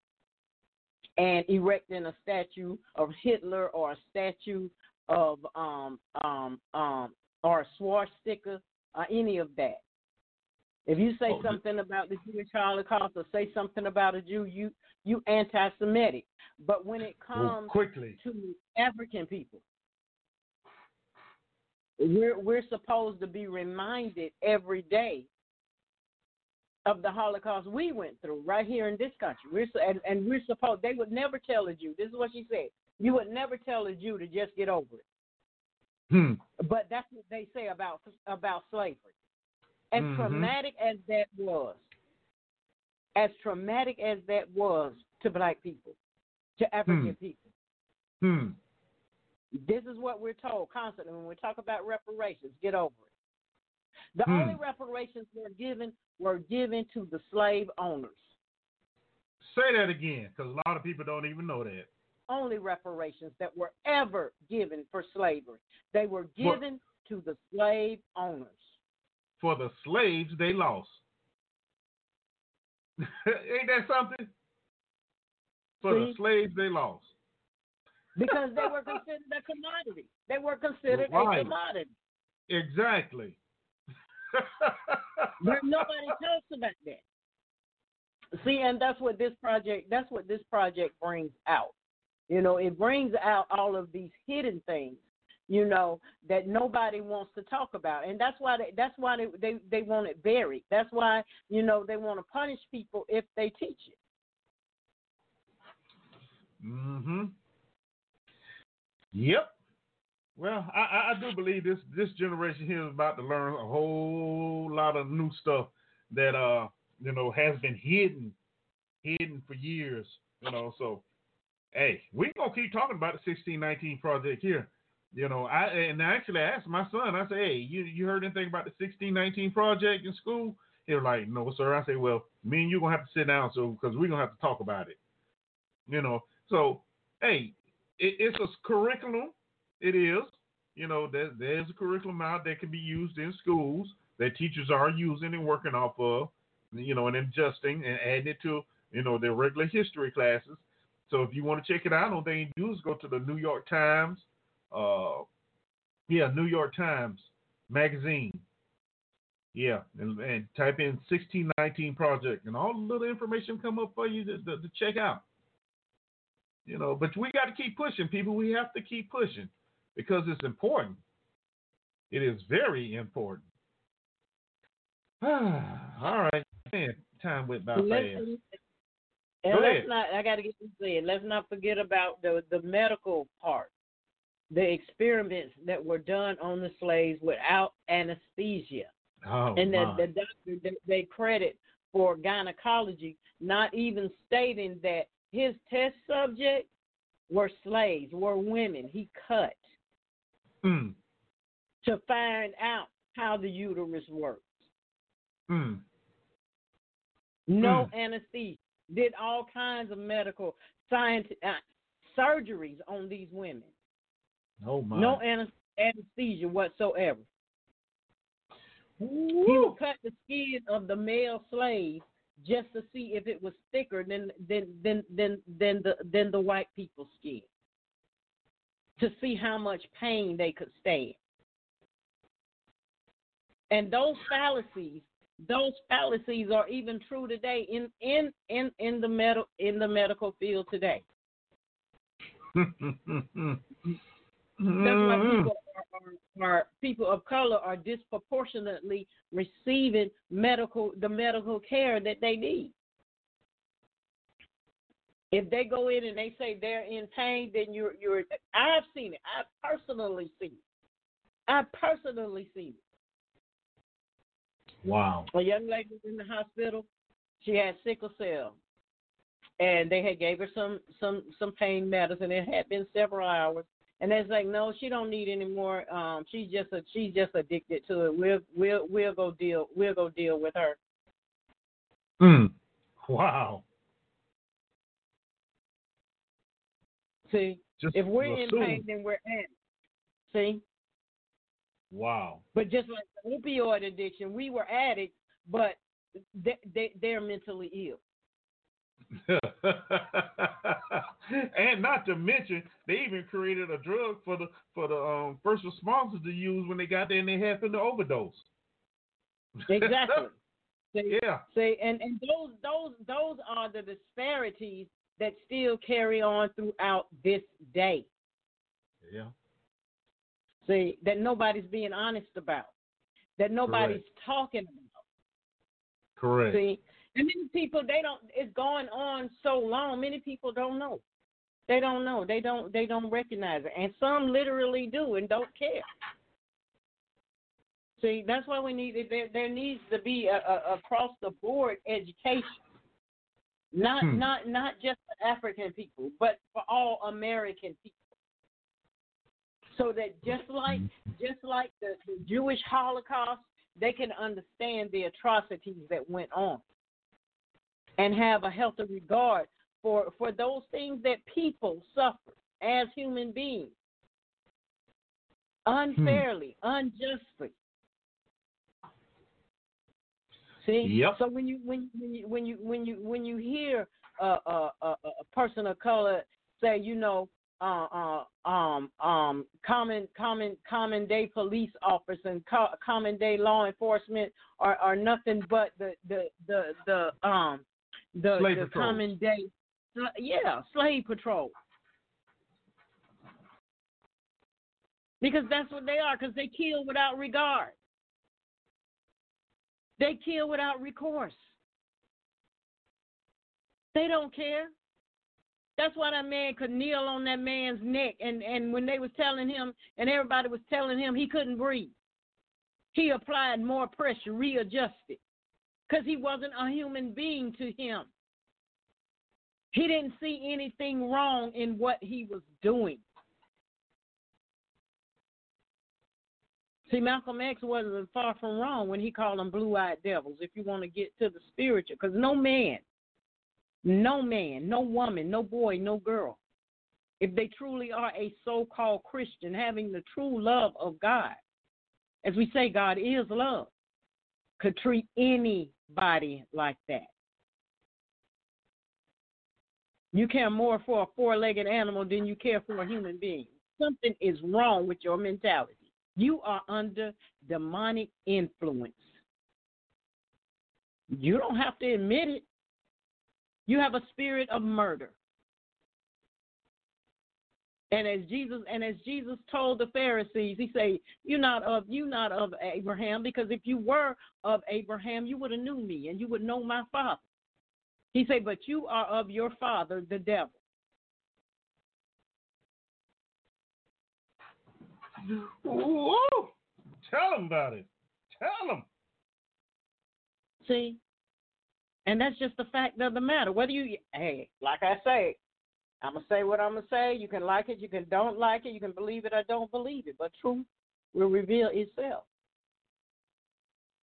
and erecting a statue of Hitler or a statue of um um um or a swastika or any of that. If you say Oh, something about the Jewish Holocaust or say something about a Jew, you you anti-Semitic. But when it Well, comes quickly. to African people, we're we're supposed to be reminded every day of the Holocaust we went through right here in this country. We're so- and, and we're supposed they would never tell a Jew. This is what she said. You would never tell a Jew to just get over it. Hmm. But that's what they say about about slavery. As Mhm. traumatic as that was, as traumatic as that was to black people, to African people, Hmm. this is what we're told constantly when we talk about reparations. Get over it. The Hmm. only reparations that were given were given to the slave owners. Say that again, because a lot of people don't even know that. Only reparations that were ever given for slavery. They were What? given to the slave owners. For the slaves they lost. Ain't that something? For the slaves they lost. Because they were considered a commodity. They were considered Right. a commodity. Exactly. But nobody talks about that. See, and that's what this project that's what this project brings out. You know, it brings out all of these hidden things, you know, that nobody wants to talk about. And that's why they that's why they they, they want it buried. That's why, you know, they want to punish people if they teach it. Mm-hmm. Yep. Well, I, I- I do believe this this generation here is about to learn a whole lot of new stuff that uh you know, has been hidden, hidden for years. You know, so hey, we're gonna keep talking about the 1619 project here. You know, I and I actually asked my son. I said, "Hey, you you heard anything about the 1619 project in school?" He was like, "No, sir." I said, "Well, me and you gonna have to sit down, so because we're gonna have to talk about it." You know, so hey, it, it's a curriculum. It is. You know, there, there's a curriculum out that can be used in schools that teachers are using and working off of. You know, and adjusting and adding it to you know their regular history classes. So if you want to check it out, all they do is go to the New York Times uh, yeah, New York Times magazine. Yeah, and, and type in 1619 project, and all the little information come up for you to, to, to check out. You know, but we got to keep pushing, people. We have to keep pushing because it's important. It is very important. all right, man, time went by fast. And Go let's ahead. not. I got to get this said. Let's not forget about the the medical part, the experiments that were done on the slaves without anesthesia, Oh, and that the doctor that they credit for gynecology not even stating that his test subject were slaves, were women. He cut Mm, to find out how the uterus works. mm. no anesthesia. Did all kinds of medical science uh, surgeries on these women. Oh my. No anesthesia whatsoever. He would cut the skin of the male slave just to see if it was thicker than than than than than the than the white people's skin. To see how much pain they could stand. And those fallacies, those fallacies are even true today in in in in the medical in the medical field today. That's why mm-hmm. people are, are, are people of color are disproportionately receiving medical the medical care that they need. If they go in and they say they're in pain, then you're you're. I've seen it. I've personally seen it. I've personally seen it. Wow. A young lady was in the hospital. She had sickle cell, and they had gave her some some some pain medicine. It had been several hours, and it's like, no, she don't need any more. Um, she's just a she's just addicted to it. We'll we'll we'll go deal we'll go deal with her. Mm. Wow. See, Just if we're in pain, then we're in. See, Wow. but just like opioid addiction, we were addicts, but they, they they're mentally ill. and not to mention, they even created a drug for the for the um, first responders to use when they got there and they happened to overdose. Exactly. Yeah. See, and and those those those are the disparities that still carry on throughout this day. Yeah. See, that nobody's being honest about, that nobody's talking about. Correct. See, and many people they don't. It's going on so long. Many people don't know. They don't know. They don't. They don't recognize it, and some literally do and don't care. See, that's why we need there. There needs to be a, a across the board education, not Hmm. not not just for African people, but for all American people. So that just like just like the, the Jewish Holocaust, they can understand the atrocities that went on, and have a healthy regard for for those things that people suffer as human beings unfairly, unjustly. See, Yep. so when you when when you when you when you when you hear a a, a, a person of color say, you know, uh, uh, um, um, common common common day police officers and co- common day law enforcement are, are nothing but the the the the um the, Slave the common day. Uh, yeah slave patrol. Because that's what they are because they kill without regard. They kill without recourse. They don't care. That's why that man could kneel on that man's neck and and when they was telling him and everybody was telling him he couldn't breathe he applied more pressure readjusted because he wasn't a human being to him. He didn't see anything wrong in what he was doing. See, Malcolm X wasn't far from wrong when he called them blue eyed devils, if you want to get to the spiritual. Because no man, no man, no woman, no boy, no girl, if they truly are a so called Christian, having the true love of God, as we say, God is love, could treat anybody like that. You care more for a four legged animal than you care for a human being. Something is wrong with your mentality. You are under demonic influence. You don't have to admit it. You have a spirit of murder. And as Jesus and as Jesus told the Pharisees, he said, "You not of you not of Abraham, because if you were of Abraham, you would have knew me and you would know my father." He said, "But you are of your father, the devil." Whoa! Tell them about it. Tell them. See? And that's just the fact of the matter. Whether you, hey, like I say, I'm to say what I'm to say. You can like it, you can don't like it, you can believe it or don't believe it. But truth will reveal itself.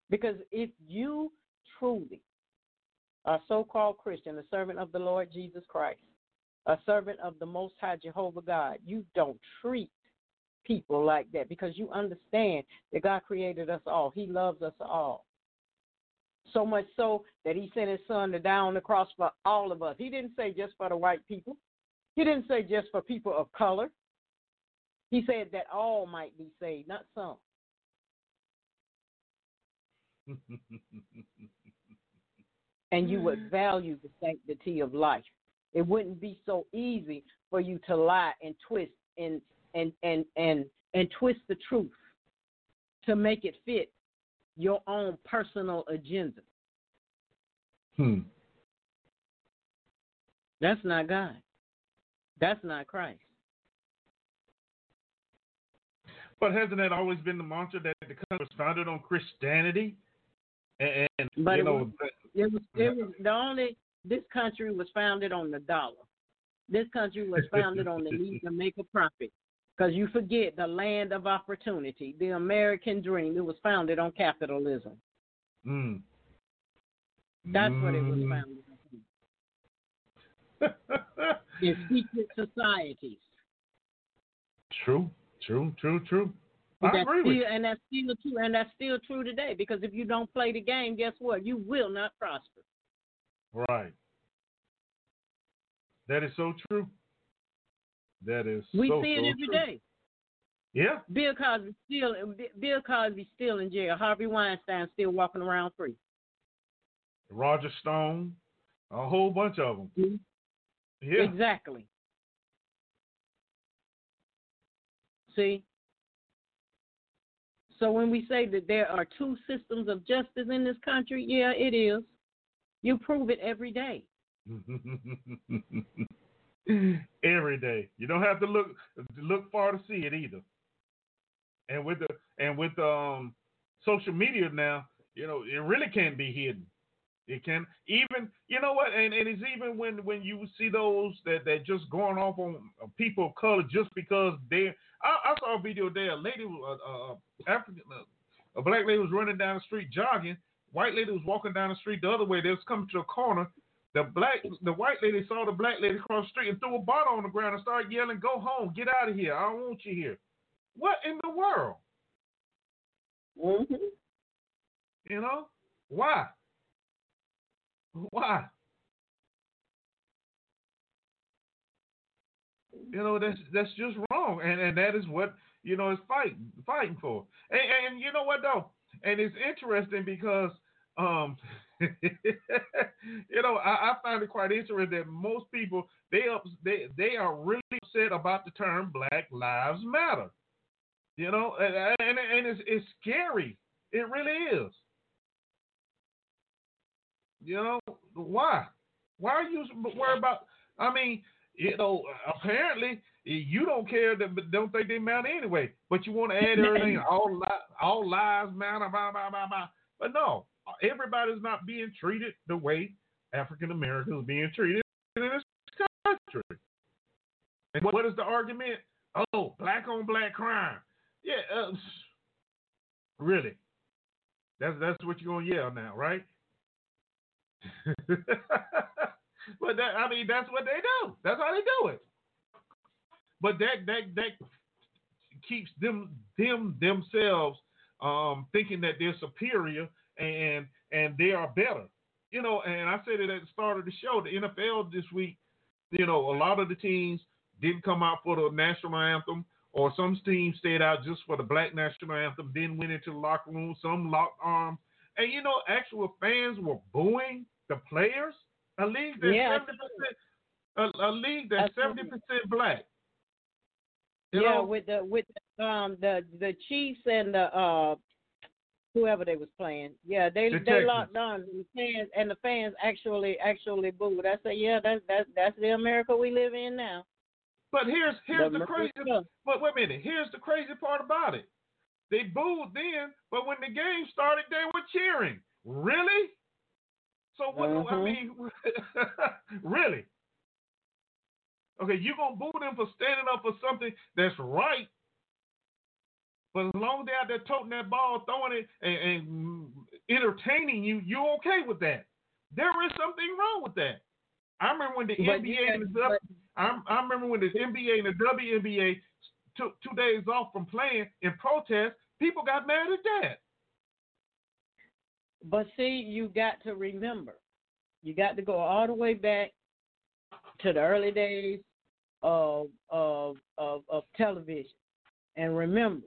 Because if you truly are so called Christian, a servant of the Lord Jesus Christ, a servant of the Most High Jehovah God, you don't treat people like that because you understand that God created us all. He loves us all. So much so that he sent his son to die on the cross for all of us. He didn't say just for the white people. He didn't say just for people of color. He said that all might be saved, not some. and you would value the sanctity of life. It wouldn't be so easy for you to lie and twist and and and and and twist the truth to make it fit your own personal agenda. Hmm. That's not God. That's not Christ. But hasn't that always been the mantra that the country was founded on Christianity? And, and but you it know, was, it was it was the only this country was founded on the dollar. This country was founded on the need to make a profit. Because you forget the land of opportunity, the American dream. It was founded on capitalism. Mm. That's mm. what it was founded on. In secret societies. True, true, true, true. And I that's agree still, with you. And that's still true. And that's still true today. Because if you don't play the game, guess what? You will not prosper. Right. That is so true. That is we so, see it so every true. day. Yeah. Bill Cosby still Bill Cosby still in jail. Harvey Weinstein still walking around free. Roger Stone, a whole bunch of them. Mm-hmm. Yeah. Exactly. See? So when we say that there are two systems of justice in this country, yeah, it is. You prove it every day. every day. You don't have to look look far to see it either. And with the and with um social media now, you know, it really can't be hidden. It can even you know what, and, and it's even when when you see those that that just going off on people of color just because they. I, I saw a video there. A lady, uh, uh, African, uh, a black lady was running down the street jogging. White lady was walking down the street the other way. They was coming to a corner. The black, the white lady saw the black lady cross the street and threw a bottle on the ground and started yelling, "Go home! Get out of here! I don't want you here!" What in the world? Mm-hmm. You know why? Why? You know that's that's just wrong, and and that is what you know is fighting fighting for. And, and you know what though, and it's interesting because um, you know I, I find it quite interesting that most people they up they they are really upset about the term Black Lives Matter. You know, and and, and it's it's scary. It really is. You know why? Why are you worried about? I mean, you know, apparently you don't care that, but don't think they matter anyway. But you want to add everything, all li- all lives matter, blah blah blah blah. But no, everybody's not being treated the way African Americans being treated in this country. And what is the argument? Oh, black on black crime. Yeah, uh, really. That's that's what you're gonna yell now, right? but that I mean that's what they do. That's how they do it. But that that that keeps them them themselves um, thinking that they're superior and and they are better. You know, and I said it at the start of the show. The NFL this week, you know, a lot of the teams didn't come out for the national anthem, or some teams stayed out just for the black national anthem, then went into the locker room, some locked arms. And you know, actual fans were booing the players. A league that's Yeah. seventy percent a, a league that's seventy percent black. You yeah, know? with the with the, um the the Chiefs and the uh whoever they was playing. Yeah, they The they Texans. locked on and the fans and the fans actually actually booed. I said, yeah, that's that's that's the America we live in now. But here's here's the The crazy. But wait a minute. Here's the crazy part about it. They booed then, but when the game started, they were cheering. Really? So what? I Mhm. mean, really? Okay, you gonna boo them for standing up for something that's right, but as long as they're out there toting that ball, throwing it, and, and entertaining you, you're okay with that. There is something wrong with that. I remember when the But NBA yeah, and the W- I, I remember when the NBA and the WNBA took two days off from playing in protest. People got mad at that. But see, you got to remember, you got to go all the way back to the early days of of of, of television, and remember,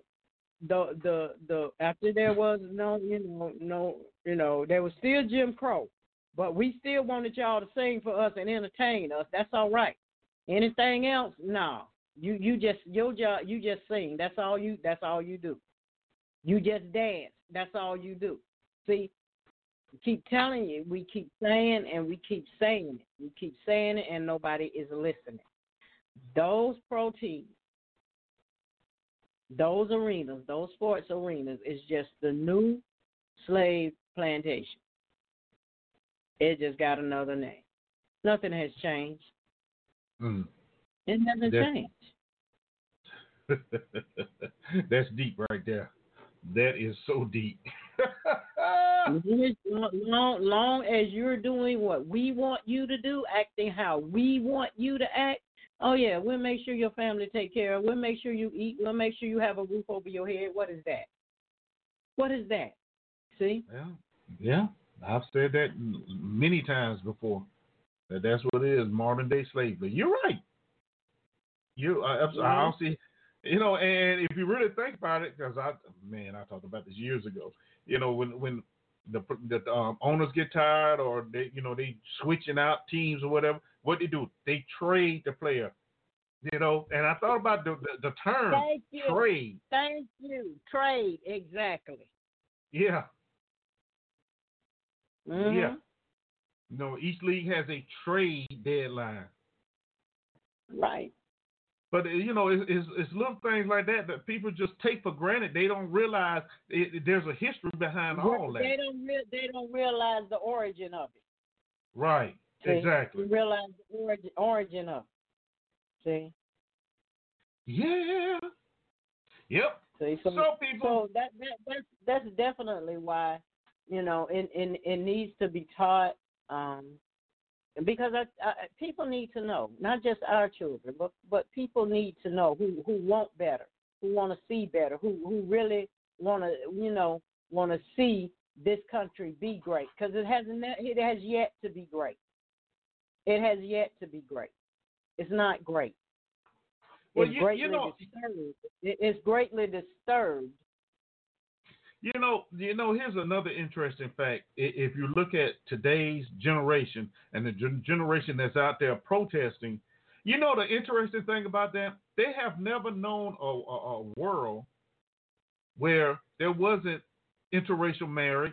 the the the after there was no you know no you know there was still Jim Crow, but we still wanted y'all to sing for us and entertain us. That's all right. Anything else? No. You you just your job. You just sing. That's all you. That's all you do. You just dance. That's all you do. See, we keep telling you, we keep saying and we keep saying it. We keep saying it and nobody is listening. Those pro teams, those arenas, those sports arenas is just the new slave plantation. It just got another name. Nothing has changed. Mm. It hasn't That's- changed. That's deep right there. That is so deep. long, long as you're doing what we want you to do, acting how we want you to act, oh yeah, we'll make sure your family take care of. We'll make sure you eat. We'll make sure you have a roof over your head. What is that? What is that? See? Yeah, yeah. I've said that many times before. That that's what it is, modern day slavery. You're right. You, I, I don't see, you know, and if you really think about it, because I, man, I talked about this years ago. You know, when when the the um, owners get tired or they, you know, they switching out teams or whatever, what they do? They trade the player. You know, and I thought about the the, the term Thank you. trade. Thank you. Trade exactly. Yeah, Mhm. yeah. No, each league has a trade deadline. Right. But you know, it's, it's, little things like that that people just take for granted. They don't realize it, there's a history behind all that. They don't. Re- they don't realize the origin of it. Right. See? Exactly. You realize the origin, origin of it. See. Yeah. Yep. See, so, So people- so that, that that's that's definitely why you know it, it it needs to be taught um because I, I, people need to know not just our children but but people need to know who who want better who want to see better who who really want to you know want to see this country be great because it hasn't it has yet to be great it has yet to be great it's not great Well, it's you- greatly you know- disturbed. It's greatly disturbed. You know, you know. Here's another interesting fact. If you look at today's generation and the generation that's out there protesting, you know the interesting thing about them, they have never known a, a, a world where there wasn't interracial marriage,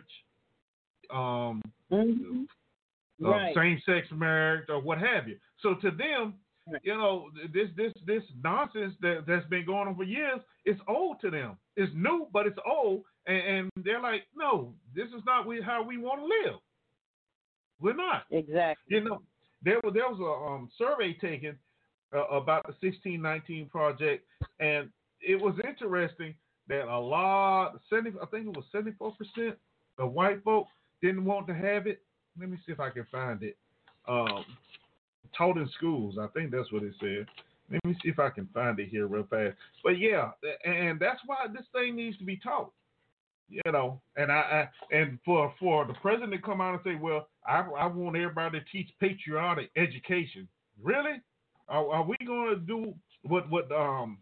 um, Mhm. uh, Right. same-sex marriage, or what have you. So to them, you know, this this this nonsense that that's been going on for years is old to them. It's new, but it's old, and, and they're like, no, this is not we, how we want to live. We're not. Exactly. You know, there was there was a um, survey taken uh, about the 1619 project, and it was interesting that a lot, 70, I think it was 74 percent of white folks didn't want to have it. Let me see if I can find it. Um, taught in schools, I think that's what it said. Let me see if I can find it here real fast. But yeah, and that's why this thing needs to be taught. You know, and I, I and for for the president to come out and say, well, I I want everybody to teach patriotic education. Really? Are, are we going to do what what um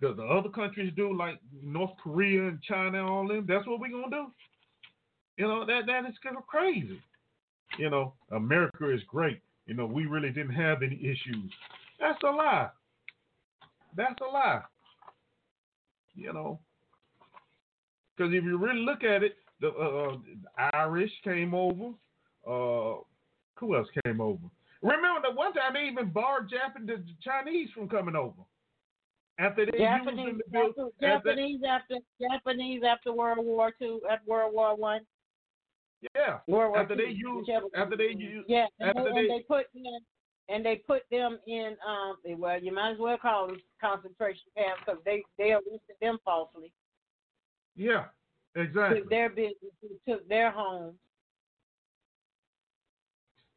the, the other countries do, like North Korea and China and all them? That's what we're gonna do. You know that that is kind of crazy. You know, America is great. You know, we really didn't have any issues. That's a lie. That's a lie. You know, because if you really look at it, the, uh, the Irish came over. Uh, who else came over? Remember that one time they even barred Japanese the Chinese from coming over. After they Japanese, used them to build, after, Japanese after Japanese after World War Two, after World War One. Yeah. World War after II, they used, after they used, Yeah, and, after they, they, and they put in, and they put them in. Um, well, you might as well call them concentration camps because they they arrested them falsely. Yeah, exactly. Took their business, took their homes.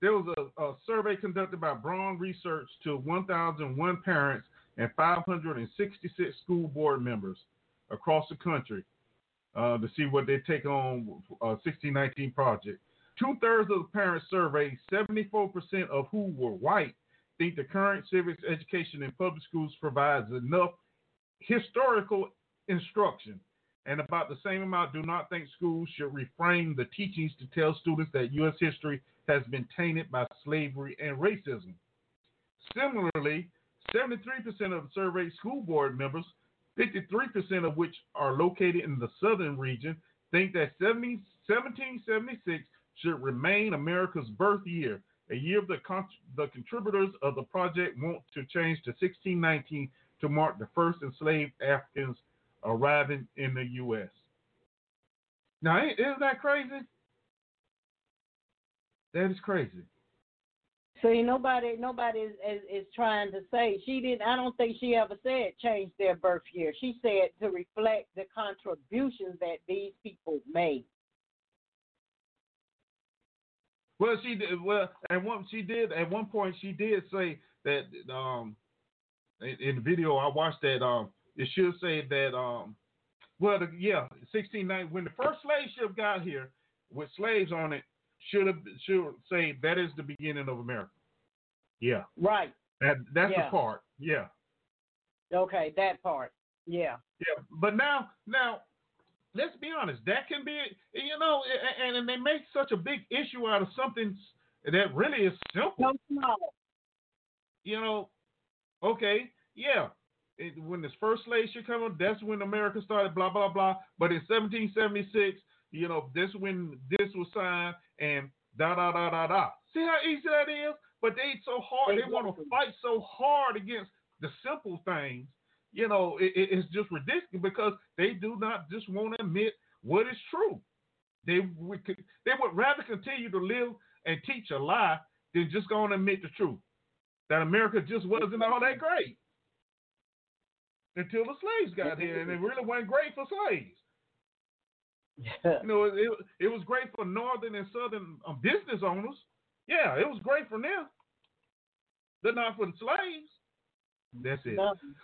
there was a, a survey conducted by Braun Research to 1,001 parents and 566 school board members across the country uh, to see what they take on uh, 1619 project. Two thirds of the parents surveyed, 74% of who were white, think the current civics education in public schools provides enough historical instruction. And about the same amount do not think schools should reframe the teachings to tell students that U.S. history has been tainted by slavery and racism. Similarly, 73% of surveyed school board members, 53% of which are located in the southern region, think that 70, 1776 should remain America's birth year, a year the, con- the contributors of the project want to change to 1619 to mark the first enslaved Africans arriving in the U.S. Now, isn't that crazy? That is crazy. See, nobody, nobody is, is is trying to say she didn't. I don't think she ever said change their birth year. She said to reflect the contributions that these people made. Well, she did. Well, at one she did. At one point, she did say that. Um, in, in the video I watched that. Um, it should say that. Um, well, the, yeah, sixteen ninety. When the first slave ship got here with slaves on it, should have should say that is the beginning of America. Yeah, Right. that that's Yeah. the part. Yeah, Okay, that part. Yeah. yeah. But now, now, let's be honest. That can be, you know, and, and they make such a big issue out of something that really is simple. No small. you know, okay, yeah. It, when this first slave ship came up, that's when America started, blah, blah, blah. But in 1776, you know, this when this was signed and da, da, da, da, da. See how easy that is? But they so hard, they want to fight so hard against the simple things. You know, it, it- it's just ridiculous because they do not just want to admit what is true. They would, they would rather continue to live and teach a lie than just go and admit the truth that America just wasn't all that great until the slaves got here, and it really wasn't great for slaves. You know, it, it, it was great for northern and southern um, business owners. Yeah, it was great for them, but not for the slaves. That's it. Nothing.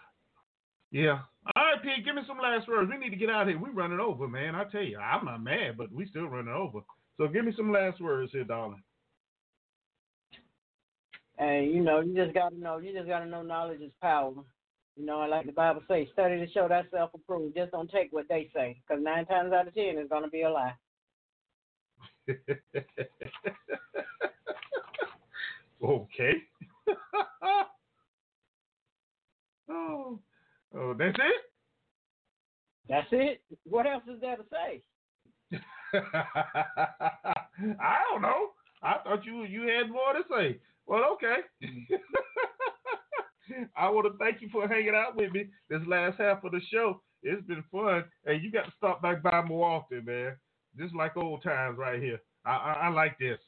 Yeah. All right, Pete, give me some last words. We need to get out of here. We're running over, man. I tell you, I'm not mad, but we still running over. So give me some last words here, darling. Hey, you know, you just gotta know. You just gotta know knowledge is power. You know, like the Bible says, study to show thyself approved. Just don't take what they say, because nine times out of ten, it's gonna be a lie. okay. oh, oh, that's it. That's it. What else is there to say? I don't know. I thought you you had more to say. Well, okay. I want to thank you for hanging out with me this last half of the show. It's been fun. Hey, you got to stop back by more often, man. Just like old times right here. I, I, I like this.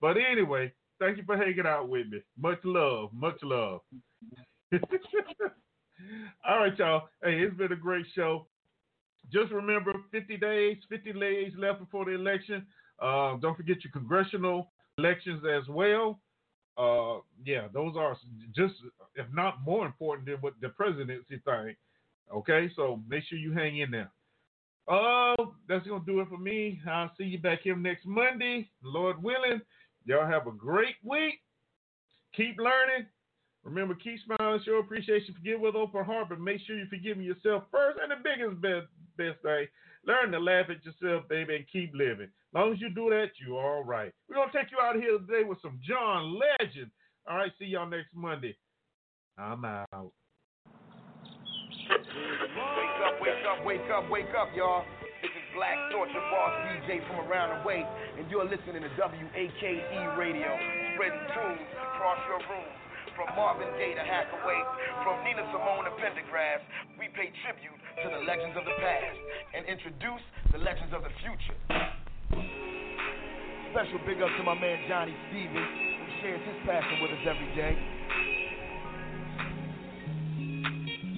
But anyway, thank you for hanging out with me. Much love. Much love. All right, y'all. Hey, it's been a great show. Just remember 50 days, 50 days left before the election. Uh, don't forget your congressional elections as well. Uh, yeah, those are just, if not more important than what the presidency thing. Okay, so make sure you hang in there. Uh, that's gonna do it for me. I'll see you back here next Monday, Lord willing. Y'all have a great week. Keep learning. Remember, keep smiling, show appreciation, forgive with open heart, but make sure you forgive yourself first. And the biggest best best thing, learn to laugh at yourself, baby, and keep living. As long as you do that, you're all right. We're gonna take you out here today with some John Legend. All right, see y'all next Monday. I'm out. Wake up, wake up, wake up, wake up, y'all. This is Black Torture Boss DJ from around the way, and you're listening to WAKE Radio, spreading tunes across your room. From Marvin Gaye to Hathaway, from Nina Simone to Pendergrass, we pay tribute to the legends of the past and introduce the legends of the future. Special big up to my man Johnny Stephens, who shares his passion with us every day.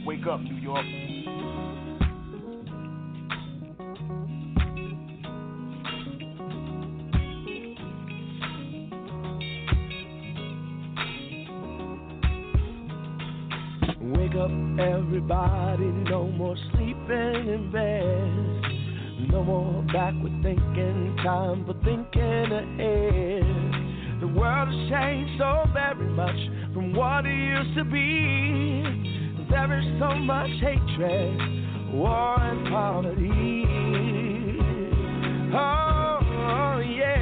Wake up, New York. Everybody, no more sleeping in bed. No more backward thinking, time for thinking ahead. The world has changed so very much from what it used to be. There is so much hatred, war, and poverty. Oh, yeah,